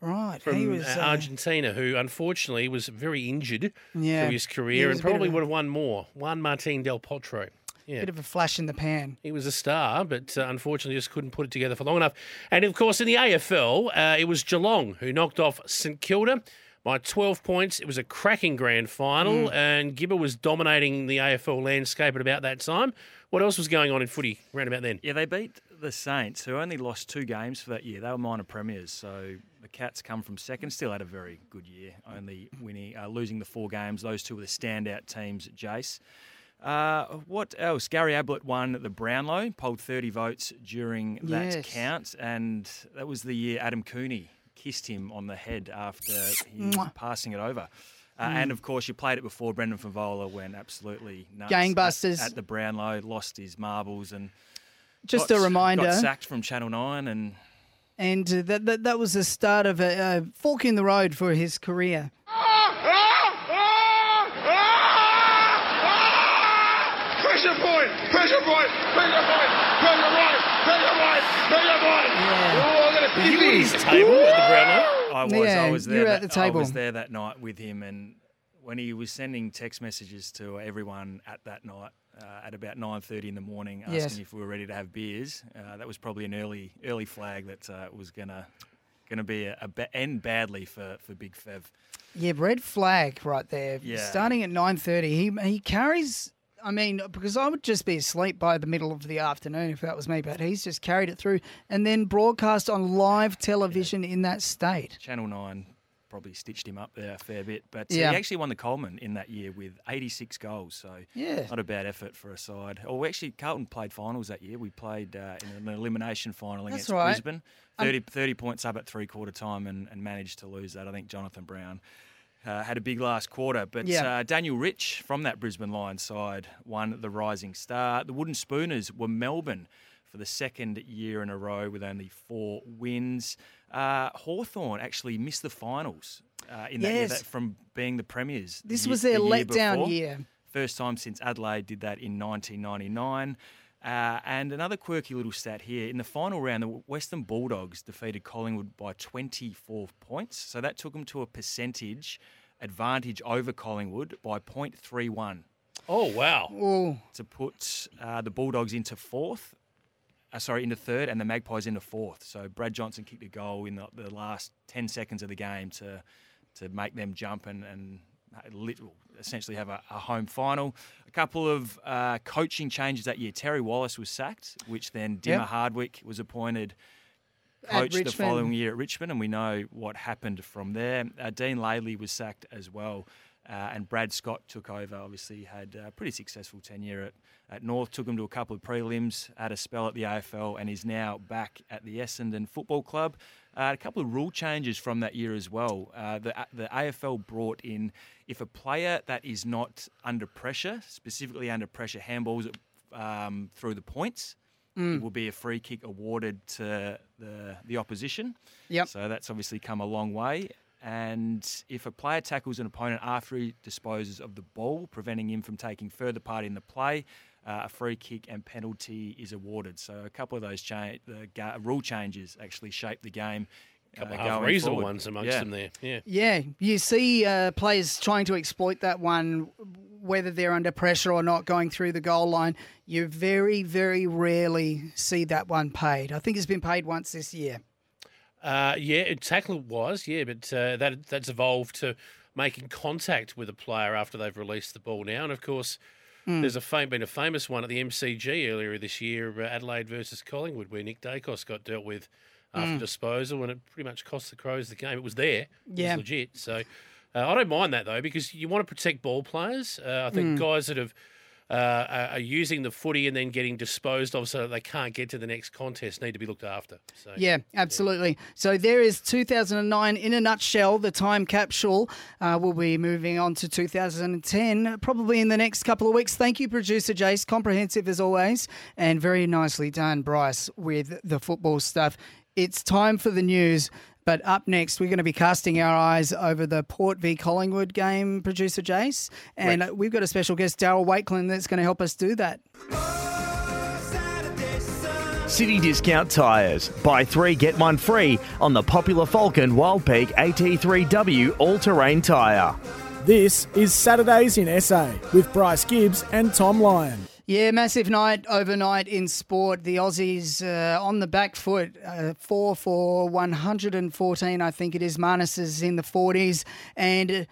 Right. from he was. uh, uh, Argentina, who unfortunately was very injured Yeah. through his career and a bit of probably a- would have won more. Juan Martin Del Potro. Yeah. Bit of a flash in the pan. He was a star, but uh, unfortunately just couldn't put it together for long enough. And of course, in the AFL, uh, it was Geelong who knocked off St Kilda by 12 points. It was a cracking grand final, and Gibba was dominating the AFL landscape at about that time. What else was going on in footy around about then? Yeah, they beat the Saints, who only lost two games for that year. They were minor premiers, so the Cats come from second. Still had a very good year, only winning, uh, losing the four games. Those two were the standout teams. Jace. Uh, what else? Gary Ablett won the Brownlow, polled 30 votes during that Yes. count, and that was the year Adam Cooney kissed him on the head after passing it over. Uh, Mm. And of course, you played it before. Brendan Fevola went absolutely nuts Gangbusters. at, at the Brownlow, lost his marbles, and Just got- a reminder. Got sacked from Channel Nine, and and uh, that, that that was the start of a, a fork in the road for his career. Pressure point, pressure point, pressure point, pressure point, pressure point, pressure point. Look at Were you at his table at the Brownlow? I was. Yeah, I was you there. were at that, the table. I was there that night with him, and when he was sending text messages to everyone at that night uh, at about nine thirty in the morning, asking Yes. if we were ready to have beers, uh, that was probably an early early flag that uh, was gonna gonna be a, a ba- end badly for for Big Fev. Yeah, red flag right there. Yeah. Starting at nine thirty, he he carries. I mean, because I would just be asleep by the middle of the afternoon if that was me, but he's just carried it through and then broadcast on live television in that state. Channel Nine probably stitched him up there a fair bit, but uh, Yeah. he actually won the Coleman in that year with 86 goals. So Yeah. not a bad effort for a side. Oh, actually Carlton played finals that year. We played uh, in an elimination final That's against right. Brisbane. Um, 30, 30 points up at three quarter time and, and managed to lose that. I think Jonathan Brown. Uh, had a big last quarter, but Yeah. uh, Daniel Rich from that Brisbane Lions side won the Rising Star. The Wooden Spooners were Melbourne for the second year in a row with only four wins. Uh, Hawthorn actually missed the finals uh, in that year that, from being the premiers. This was their the letdown year. First time since Adelaide did that in 1999. Uh, and another quirky little stat here. In the final round, the Western Bulldogs defeated Collingwood by 24 points. So that took them to a percentage advantage over Collingwood by 0.31 Oh wow! Oh, to put uh, the Bulldogs into fourth. Uh, sorry, into third, and the Magpies into fourth. So Brad Johnson kicked a goal in the, the last ten seconds of the game to to make them jump and and lit- essentially have a, a home final. A couple of uh, coaching changes that year. Terry Wallace was sacked, which then Dimma Yep. Hardwick was appointed coach the following year at Richmond, and we know what happened from there. Uh, Dean Laidley was sacked as well, uh, and Brad Scott took over. Obviously, had a pretty successful tenure at, at North. Took him to a couple of prelims, had a spell at the AFL, and is now back at the Essendon Football Club. Uh, a couple of rule changes from that year as well. Uh, the the AFL brought in if a player that is not under pressure, specifically under pressure, handballs um, through the points Mm. it will be a free kick awarded to the the opposition. Yep. So that's obviously come a long way. And if a player tackles an opponent after he disposes of the ball, preventing him from taking further part in the play, uh, a free kick and penalty is awarded. So a couple of those cha- the ga- rule changes actually shape the game. couple uh, of half going reasonable forward. ones amongst Yeah. them there. Yeah. Yeah, you see uh, players trying to exploit that one, whether they're under pressure or not, going through the goal line. You very, very rarely see that one paid. I think it's been paid once this year. Uh, yeah, it- tackle wise, yeah, but uh, that that's evolved to making contact with a player after they've released the ball now. And of course, Mm. there's a fam- been a famous one at the MCG earlier this year, uh, Adelaide versus Collingwood, where Nick Daicos got dealt with after Mm. disposal, and it pretty much cost the Crows the game. It was there, it Yeah. was legit. So uh, I don't mind that though, because you want to protect ball players. Uh, I think Mm. guys that have uh, are- using the footy and then getting disposed of so that they can't get to the next contest need to be looked after. So Yeah, absolutely. So there is 2009 in a nutshell. The time capsule. Uh, we'll be moving on to 2010 probably in the next couple of weeks. Thank you, producer Jace. Comprehensive as always, and very nicely done, Bryce, with the football stuff. It's time for the news. But up next, we're going to be casting our eyes over the Port v Collingwood game, producer Jace. And uh, we've got a special guest, Darryl Wakelin, that's going to help us do that. City Discount Tyres. Buy three, get one free on the popular Falken Wild Peak AT3W all terrain tyre. This is Saturdays in SA with Bryce Gibbs and Tom Lyon. Yeah, massive night overnight in sport. The Aussies uh, on the back foot, uh, four for 114, I think it is. Marnus is in the 40s. And.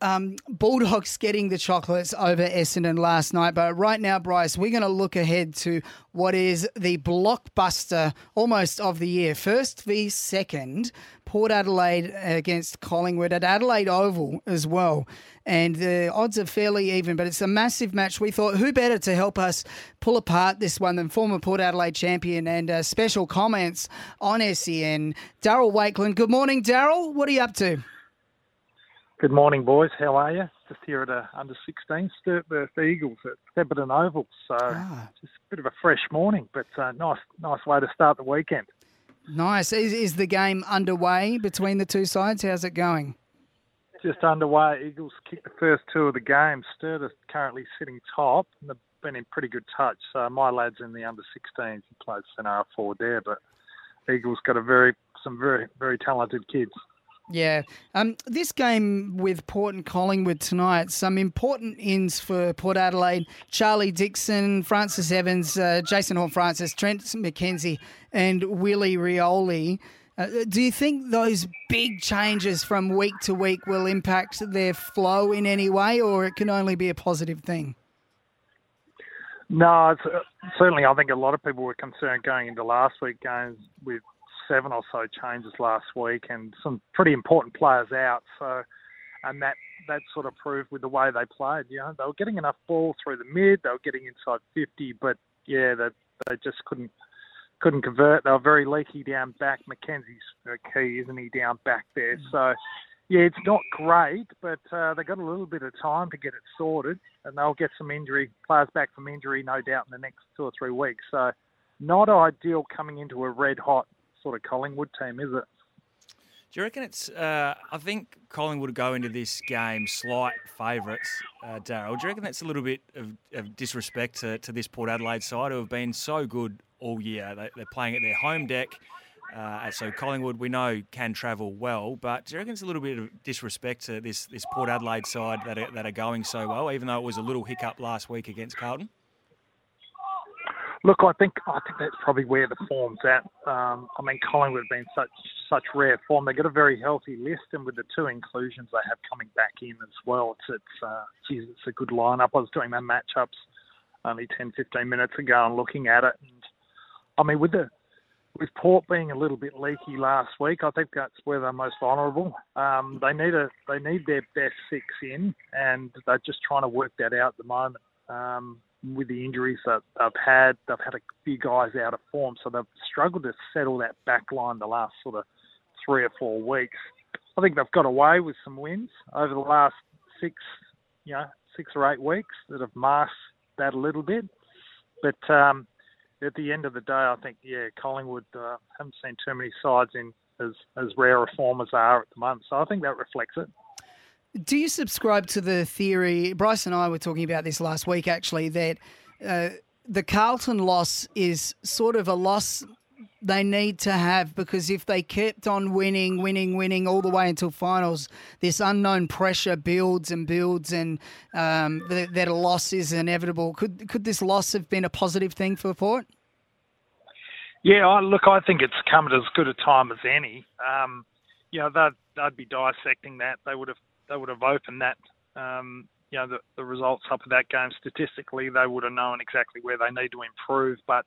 Um, Bulldogs getting the chocolates over Essendon last night. But right now, Bryce, we're going to look ahead to what is the blockbuster almost of the year. First v second, Port Adelaide against Collingwood at Adelaide Oval as well. And the odds are fairly even, but it's a massive match. We thought, who better to help us pull apart this one than former Port Adelaide champion and uh, special comments on SEN, Darryl Wakelin. Good morning, Darryl. What are you up to? Good morning, boys. How are you? Just here at a under 16 Sturtburst Eagles at Thebarton Oval. So Ah. just a bit of a fresh morning, but uh, nice, nice way to start the weekend. Nice. Is, is the game underway between the two sides? How's it going? Just underway. Eagles kicked the first two of the game. Sturt is currently sitting top, and they've been in pretty good touch. So my lad's in the under 16s. He plays centre forward there, but Eagles got a very some very very talented kids. Yeah. Um, this game with Port and Collingwood tonight, some important ins for Port Adelaide. Charlie Dixon, Francis Evans, uh, Jason Horne-Francis, Trent McKenzie, and Willie Rioli. Uh, do you think those big changes from week to week will impact their flow in any way, or it can only be a positive thing? No, uh, certainly I think a lot of people were concerned going into last week games with seven or so changes last week and some pretty important players out. So, and that that sort of proved with the way they played. You know, they were getting enough ball through the mid. They were getting inside 50, but yeah, they they just couldn't couldn't convert. They were very leaky down back. McKenzie's key, isn't he, down back there? So. Yeah, it's not great, but uh, they've got a little bit of time to get it sorted, and they'll get some injury players back from injury, no doubt, in the next two or three weeks. So, not ideal coming into a red hot sort of Collingwood team, is it? Do you reckon it's? Uh, I think Collingwood go into this game slight favourites, uh, Darryl. Do you reckon that's a little bit of, of disrespect to, to, this Port Adelaide side who have been so good all year? They, are playing at their home deck. Uh, so Collingwood, we know, can travel well, but do you reckon it's a little bit of disrespect to this, this Port Adelaide side that are, that are going so well, even though it was a little hiccup last week against Carlton? Look, I think I think that's probably where the form's at. Um, I mean, Collingwood have been such such rare form. They've got a very healthy list, and with the two inclusions they have coming back in as well, it's it's uh, geez, it's a good lineup. I was doing my matchups only 10, 15 minutes ago and looking at it, and I mean, with the with Port being a little bit leaky last week, I think that's where they're most vulnerable. Um, they need a they need their best six in, and they're just trying to work that out at the moment. Um, with the injuries that they've had, they've had a few guys out of form, so they've struggled to settle that back line the last sort of three or four weeks. I think they've got away with some wins over the last six, you know, six or eight weeks that have masked that a little bit. But um, at the end of the day, I think yeah, Collingwood uh, haven't seen too many sides in as as rare a form as they are at the moment. So I think that reflects it. Do you subscribe to the theory? Bryce and I were talking about this last week, actually, that uh, the Carlton loss is sort of a loss they need to have because if they kept on winning, winning, winning all the way until finals, this unknown pressure builds and builds, and um, that, that a loss is inevitable. Could could this loss have been a positive thing for Port? Yeah, I, look, I think it's come at as good a time as any. Um, you know, they'd, they'd be dissecting that. They would have they would have opened that, um, you know, the, the results up of that game statistically. They would have known exactly where they need to improve. But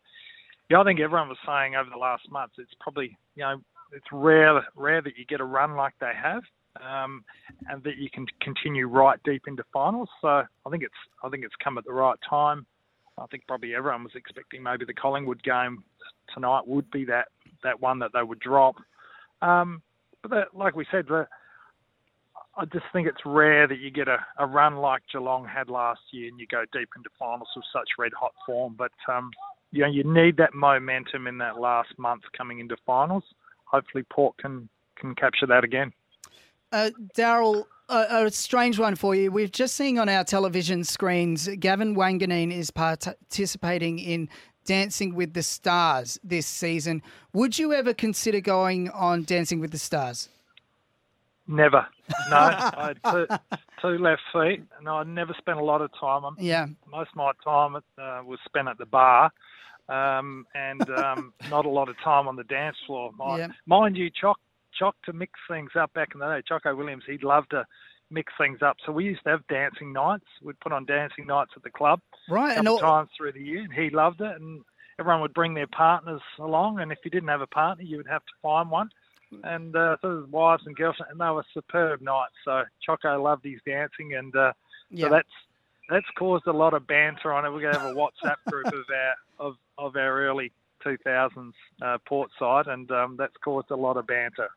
yeah, I think everyone was saying over the last months, it's probably you know it's rare rare that you get a run like they have, um, and that you can continue right deep into finals. So I think it's I think it's come at the right time. I think probably everyone was expecting maybe the Collingwood game tonight would be that that one that they would drop. Um, but that, like we said, the I just think it's rare that you get a, a run like Geelong had last year and you go deep into finals with such red hot form. But um, you know you need that momentum in that last month coming into finals. Hopefully, Port can can capture that again. Uh, Darryl, a, a, strange one for you. We've just seen on our television screens Gavin Wanganeen is participating in Dancing with the Stars this season. Would you ever consider going on Dancing with the Stars? Never. No, I had two, two left feet, and I never spent a lot of time. On, yeah. Most of my time uh, was spent at the bar, um, and um, not a lot of time on the dance floor. My, yeah. Mind you, Chock, Chock to mix things up back in the day. Choco Williams, he'd love to mix things up. So we used to have dancing nights. We'd put on dancing nights at the club, right, and all... times through the year, and he loved it. And everyone would bring their partners along, and if you didn't have a partner, you would have to find one and uh, so his wives and girlfriends, and they were superb nights. So Choco loved his dancing, and uh, yeah. so that's that's caused a lot of banter on it. We're going to have a WhatsApp group of our of of our early 2000s uh, port side, and um, that's caused a lot of banter.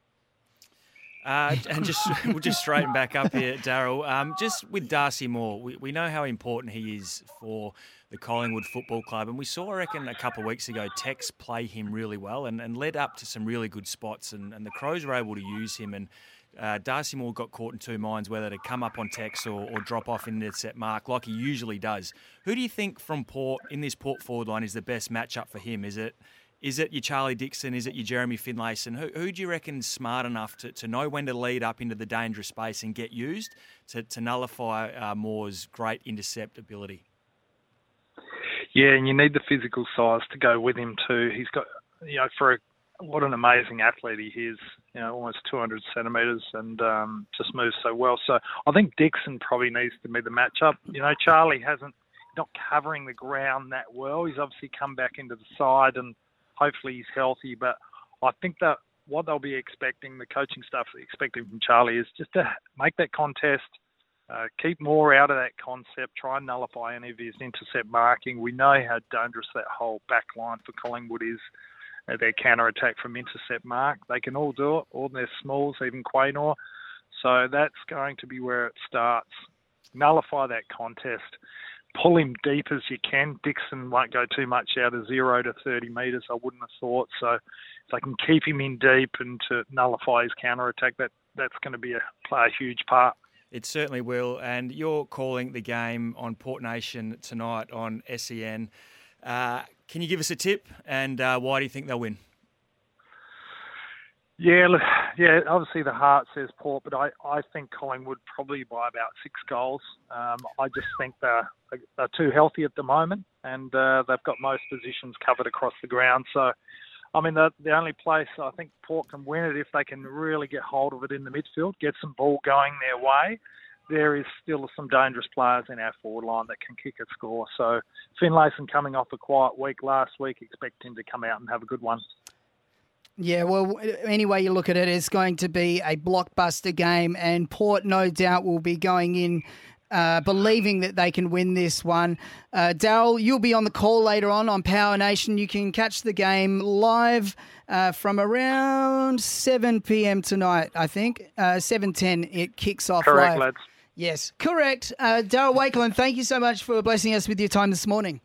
Uh, and just we'll just straighten back up here, Darryl. Um, just with Darcy Moore, we, we know how important he is for the Collingwood Football Club, and we saw, I reckon, a couple of weeks ago, Tex play him really well and, and led up to some really good spots, and, and the Crows were able to use him. And uh, Darcy Moore got caught in two minds whether to come up on Tex or, or drop off in the set mark like he usually does. Who do you think from Port in this Port forward line is the best matchup for him? Is it is it your Charlie Dixon? Is it your Jeremy Finlayson? Who, who do you reckon is smart enough to, to know when to lead up into the dangerous space and get used to, to nullify uh, Moore's great intercept ability? Yeah, and you need the physical size to go with him too. He's got, you know, for a, what an amazing athlete he is. You know, almost 200 centimetres and um, just moves so well. So I think Dixon probably needs to be the matchup. You know, Charlie hasn't not covering the ground that well. He's obviously come back into the side and hopefully he's healthy. But I think that what they'll be expecting, the coaching staff expecting from Charlie, is just to make that contest uh, keep Moore out of that concept. Try and nullify any of his intercept marking. We know how dangerous that whole back line for Collingwood is. Uh, their counter attack from intercept mark. They can all do it, all their smalls, even Quaynor. So that's going to be where it starts. Nullify that contest. Pull him deep as you can. Dixon won't go too much out of zero to 30 metres, I wouldn't have thought. So if they can keep him in deep and to nullify his counter attack, that, that's going to be a, play a huge part. It certainly will. And you're calling the game on Port Nation tonight on SEN. Uh, can you give us a tip and uh, why do you think they'll win? Yeah, look, yeah. Obviously, the heart says Port, but I, I think Collingwood probably by about six goals. Um, I just think they're they're too healthy at the moment, and uh, they've got most positions covered across the ground. So, I mean, the the only place I think Port can win it if they can really get hold of it in the midfield, get some ball going their way. There is still some dangerous players in our forward line that can kick a score. So, Finlayson coming off a quiet week last week, expect him to come out and have a good one. Yeah, well, any way you look at it, it's going to be a blockbuster game, and Port, no doubt, will be going in uh, believing that they can win this one. Uh, Darryl, you'll be on the call later on on Power Nation. You can catch the game live uh, from around 7 p.m. tonight, I think. Uh, 7.10, it kicks off Correct, live. lads. Yes, correct. Uh, Darryl Wakelin, thank you so much for blessing us with your time this morning.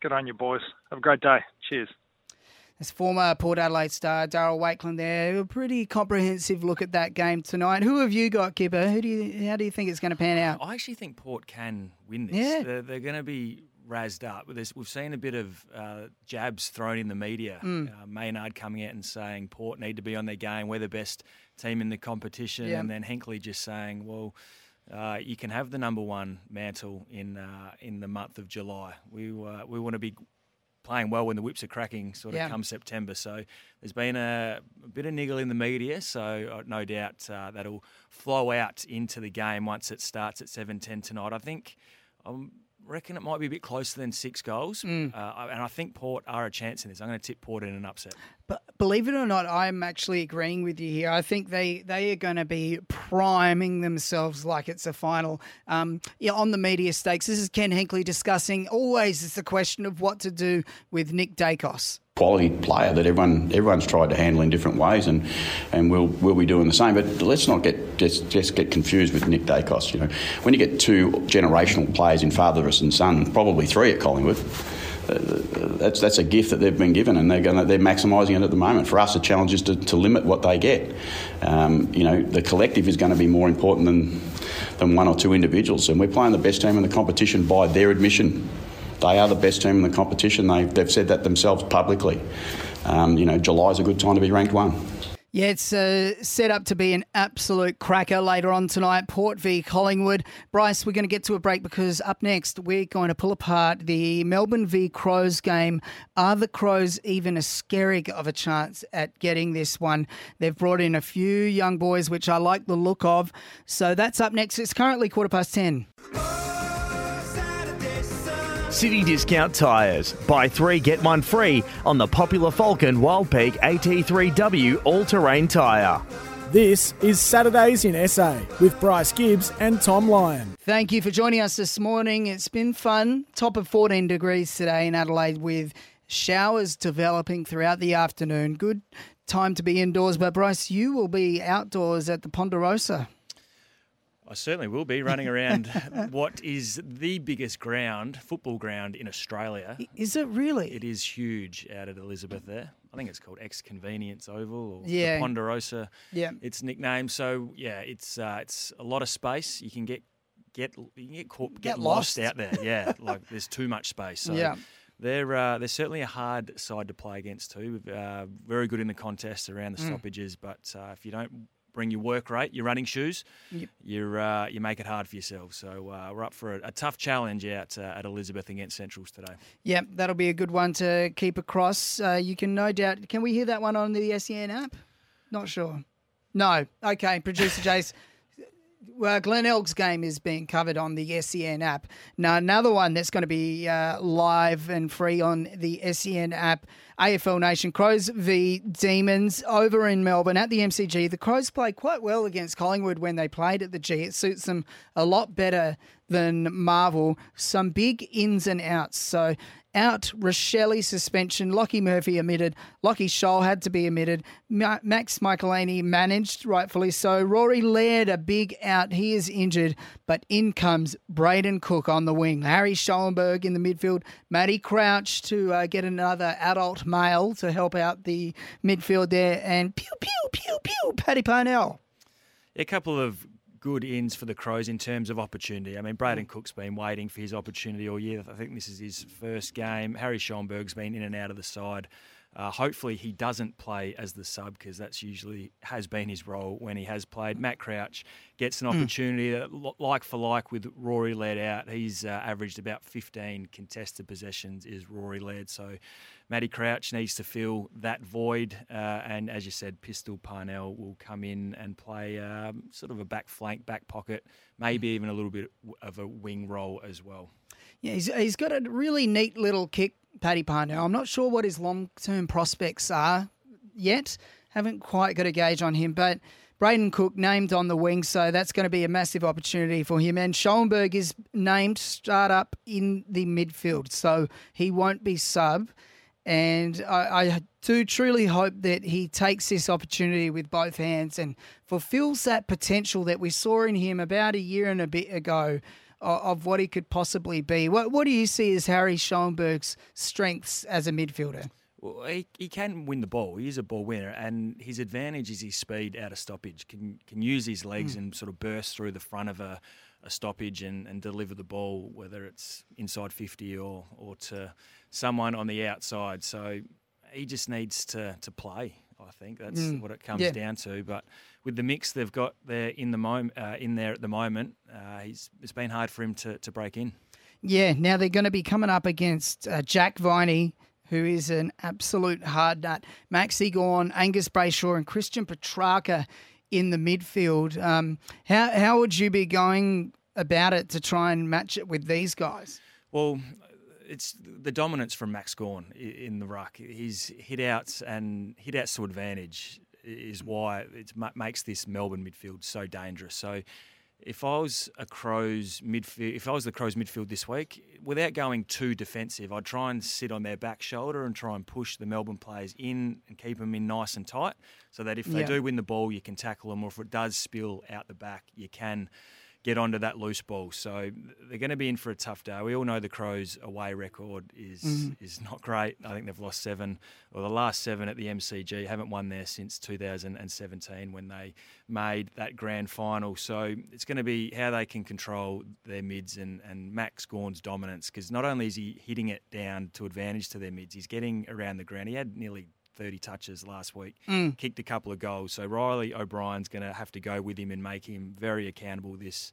Good on you, boys. Have a great day. Cheers. As former Port Adelaide star Darryl Wakelin there, a pretty comprehensive look at that game tonight. Who have you got, Kipper? Who do you, how do you think it's going to pan out? I actually think Port can win this. Yeah. They're, they're going to be razzed up. There's, we've seen a bit of uh, jabs thrown in the media. Mm. Uh, Maynard coming out and saying Port need to be on their game. We're the best team in the competition. Yeah. And then Hinkley just saying, well, uh, you can have the number one mantle in uh, in the month of July. We uh, we want to be playing well when the whips are cracking, sort of Yeah. come September. So there's been a, a bit of niggle in the media. So uh, no doubt uh, that'll flow out into the game once it starts at 7:10 tonight. I think. I reckon it might be a bit closer than six goals, Mm. uh, and I think Port are a chance in this. I'm going to tip Port in an upset. But believe it or not, I'm actually agreeing with you here. I think they, they are going to be priming themselves like it's a final. Um, yeah, on the media stakes, this is Ken Hinkley discussing. Always, it's the question of what to do with Nick Daicos. quality player that everyone everyone's tried to handle in different ways, and and we'll we'll be doing the same. But let's not get just just get confused with Nick Daicos. You know, when you get two generational players in father and son, probably three at Collingwood. That's that's a gift that they've been given, and they're going to, they're maximising it at the moment. For us, the challenge is to, to limit what they get. Um, you know, the collective is going to be more important than than one or two individuals, and we're playing the best team in the competition by their admission. They are the best team in the competition. They, they've said that themselves publicly. Um, you know, July is a good time to be ranked one. Yeah, it's uh, set up to be an absolute cracker later on tonight. Port v Collingwood. Bryce, we're going to get to a break because up next we're going to pull apart the Melbourne v Crows game. Are the Crows even a skerrig of a chance at getting this one? They've brought in a few young boys, which I like the look of. So that's up next. It's currently quarter past 10. City Discount Tyres. Buy three, get one free on the popular Falken Wild Peak AT3W all terrain tyre. This is Saturdays in SA with Bryce Gibbs and Tom Lyon. Thank you for joining us this morning. It's been fun. Top of 14 degrees today in Adelaide with showers developing throughout the afternoon. Good time to be indoors. But Bryce, you will be outdoors at the Ponderosa. I certainly will be running around what is the biggest ground, football ground in Australia. Is it really? It is huge out at Elizabeth there. I think it's called Ex Convenience Oval or Yeah. the Ponderosa. Yeah. It's nicknamed. So yeah, it's uh, it's a lot of space. You can get get you can get caught, get, Get lost. lost. out there. Yeah, like there's too much space. So Yeah. They're uh, they're certainly a hard side to play against too. Uh, very good in the contests around the Mm. stoppages, but uh, if you don't bring your work rate, your running shoes, Yep. you're uh, you make it hard for yourself. So uh, we're up for a, a tough challenge out uh, at Elizabeth against Centrals today. Yeah, that'll be a good one to keep across. Uh, you can no doubt. Can we hear that one on the SEN app? Not sure. No. Okay, producer Jace. Well, Glenelg's game is being covered on the SEN app. Now, another one that's going to be uh, live and free on the SEN app AFL Nation Crows v Demons over in Melbourne at the MCG. The Crows played quite well against Collingwood when they played at the G. It suits them a lot better than Marvel. Some big ins and outs. So, out Rachele suspension. Lockie Murphy omitted. Lockie Scholl had to be omitted. Ma- Max Michalanney managed, rightfully so. Rory Laird, a big out. He is injured, but in comes Brayden Cook on the wing. Harry Schoenberg in the midfield. Matty Crouch to uh, get another adult male to help out the midfield there. And pew, pew, pew, pew, Paddy Parnell. A couple of good ins for the Crows in terms of opportunity. I mean, Mm. Brayden Cook's been waiting for his opportunity all year. I think this is his first game. Harry Schoenberg's been in and out of the side. Uh, hopefully, he doesn't play as the sub because that's usually has been his role when he has played. Matt Crouch gets an Mm. opportunity, uh, like for like with Rory Laird out. He's uh, averaged about 15 contested possessions. Is Rory Laird so? Matty Crouch needs to fill that void, uh, and as you said, Pistol Parnell will come in and play um, sort of a back flank, back pocket, maybe even a little bit of a wing role as well. Yeah, he's, he's got a really neat little kick, Paddy Parnell. I'm not sure what his long term prospects are yet. Haven't quite got a gauge on him, but Brayden Cook named on the wing, so that's going to be a massive opportunity for him. And Schoenberg is named start up in the midfield, so he won't be sub. And I, I do truly hope that he takes this opportunity with both hands and fulfills that potential that we saw in him about a year and a bit ago of, of what he could possibly be. What, what do you see as Harry Schoenberg's strengths as a midfielder? Well, he, he can win the ball. He is a ball winner, and his advantage is his speed out of stoppage. Can can use his legs Mm. and sort of burst through the front of a, a stoppage and, and deliver the ball, whether it's inside fifty or or to someone on the outside. So he just needs to to play. I think that's Mm. what it comes Yeah. down to. But with the mix they've got there in the moment, uh, in there at the moment, uh, he's it's been hard for him to, to break in. Yeah, now they're going to be coming up against uh, Jack Viney, who is an absolute hard nut. Max Gawn, Angus Brayshaw, and Christian Petracca in the midfield. Um, how how would you be going about it to try and match it with these guys? Well, it's the dominance from Max Gawn in the ruck. His hit outs and hit outs to advantage is why it makes this Melbourne midfield so dangerous. So. If I was a Crows midfield, if I was the Crows midfield this week, without going too defensive, I'd try and sit on their back shoulder and try and push the Melbourne players in and keep them in nice and tight, so that if they Yeah. do win the ball, you can tackle them, or if it does spill out the back, you can get onto that loose ball. So they're going to be in for a tough day. We all know the Crows' away record is Mhm. is not great. I think they've lost seven, or the last seven at the MCG. Haven't won there since 2017 when they made that grand final. So it's going to be how they can control their mids and, and Max Gawn's dominance because not only is he hitting it down to advantage to their mids, he's getting around the ground. He had nearly 30 touches last week, Mm. kicked a couple of goals. So Riley O'Brien's going to have to go with him and make him very accountable this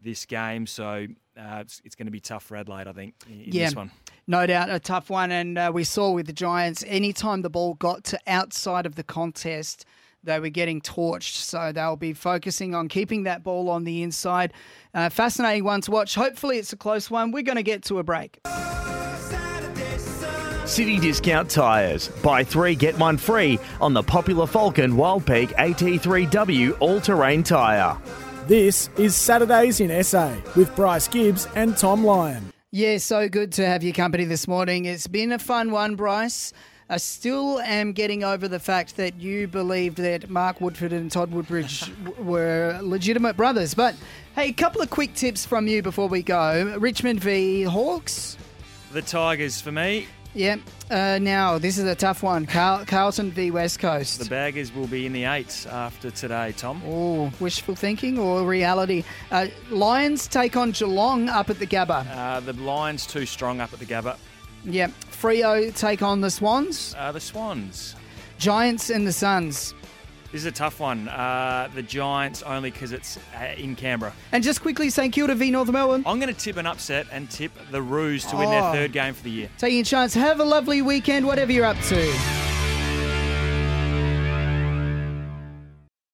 this game. So uh, it's, it's going to be tough for Adelaide, I think, in, in yeah, this one. no doubt, a tough one. And uh, we saw with the Giants, anytime the ball got to outside of the contest, they were getting torched. So they'll be focusing on keeping that ball on the inside. Uh, fascinating one to watch. Hopefully, it's a close one. We're going to get to a break. City Discount Tyres. Buy three, get one free on the popular Falken Wild Peak AT3W all terrain tyre. This is Saturdays in SA with Bryce Gibbs and Tom Lyon. Yeah, so good to have your company this morning. It's been a fun one, Bryce. I still am getting over the fact that you believed that Mark Woodforde and Todd Woodbridge were legitimate brothers. But hey, a couple of quick tips from you before we go. Richmond v Hawks. The Tigers for me. Yep. Uh, now, this is a tough one. Carl- Carlton v West Coast. The Baggers will be in the eights after today, Tom. Oh, wishful thinking or reality? Uh, Lions take on Geelong up at the Gabba. Uh, the Lions too strong up at the Gabba. Yep. Freo take on the Swans. Uh, the Swans. Giants and the Suns. This is a tough one. Uh, the Giants only because it's uh, in Canberra. And just quickly, St Kilda v North Melbourne. I'm going to tip an upset and tip the Roos to win their Oh. third game for the year. Taking a chance. Have a lovely weekend, whatever you're up to.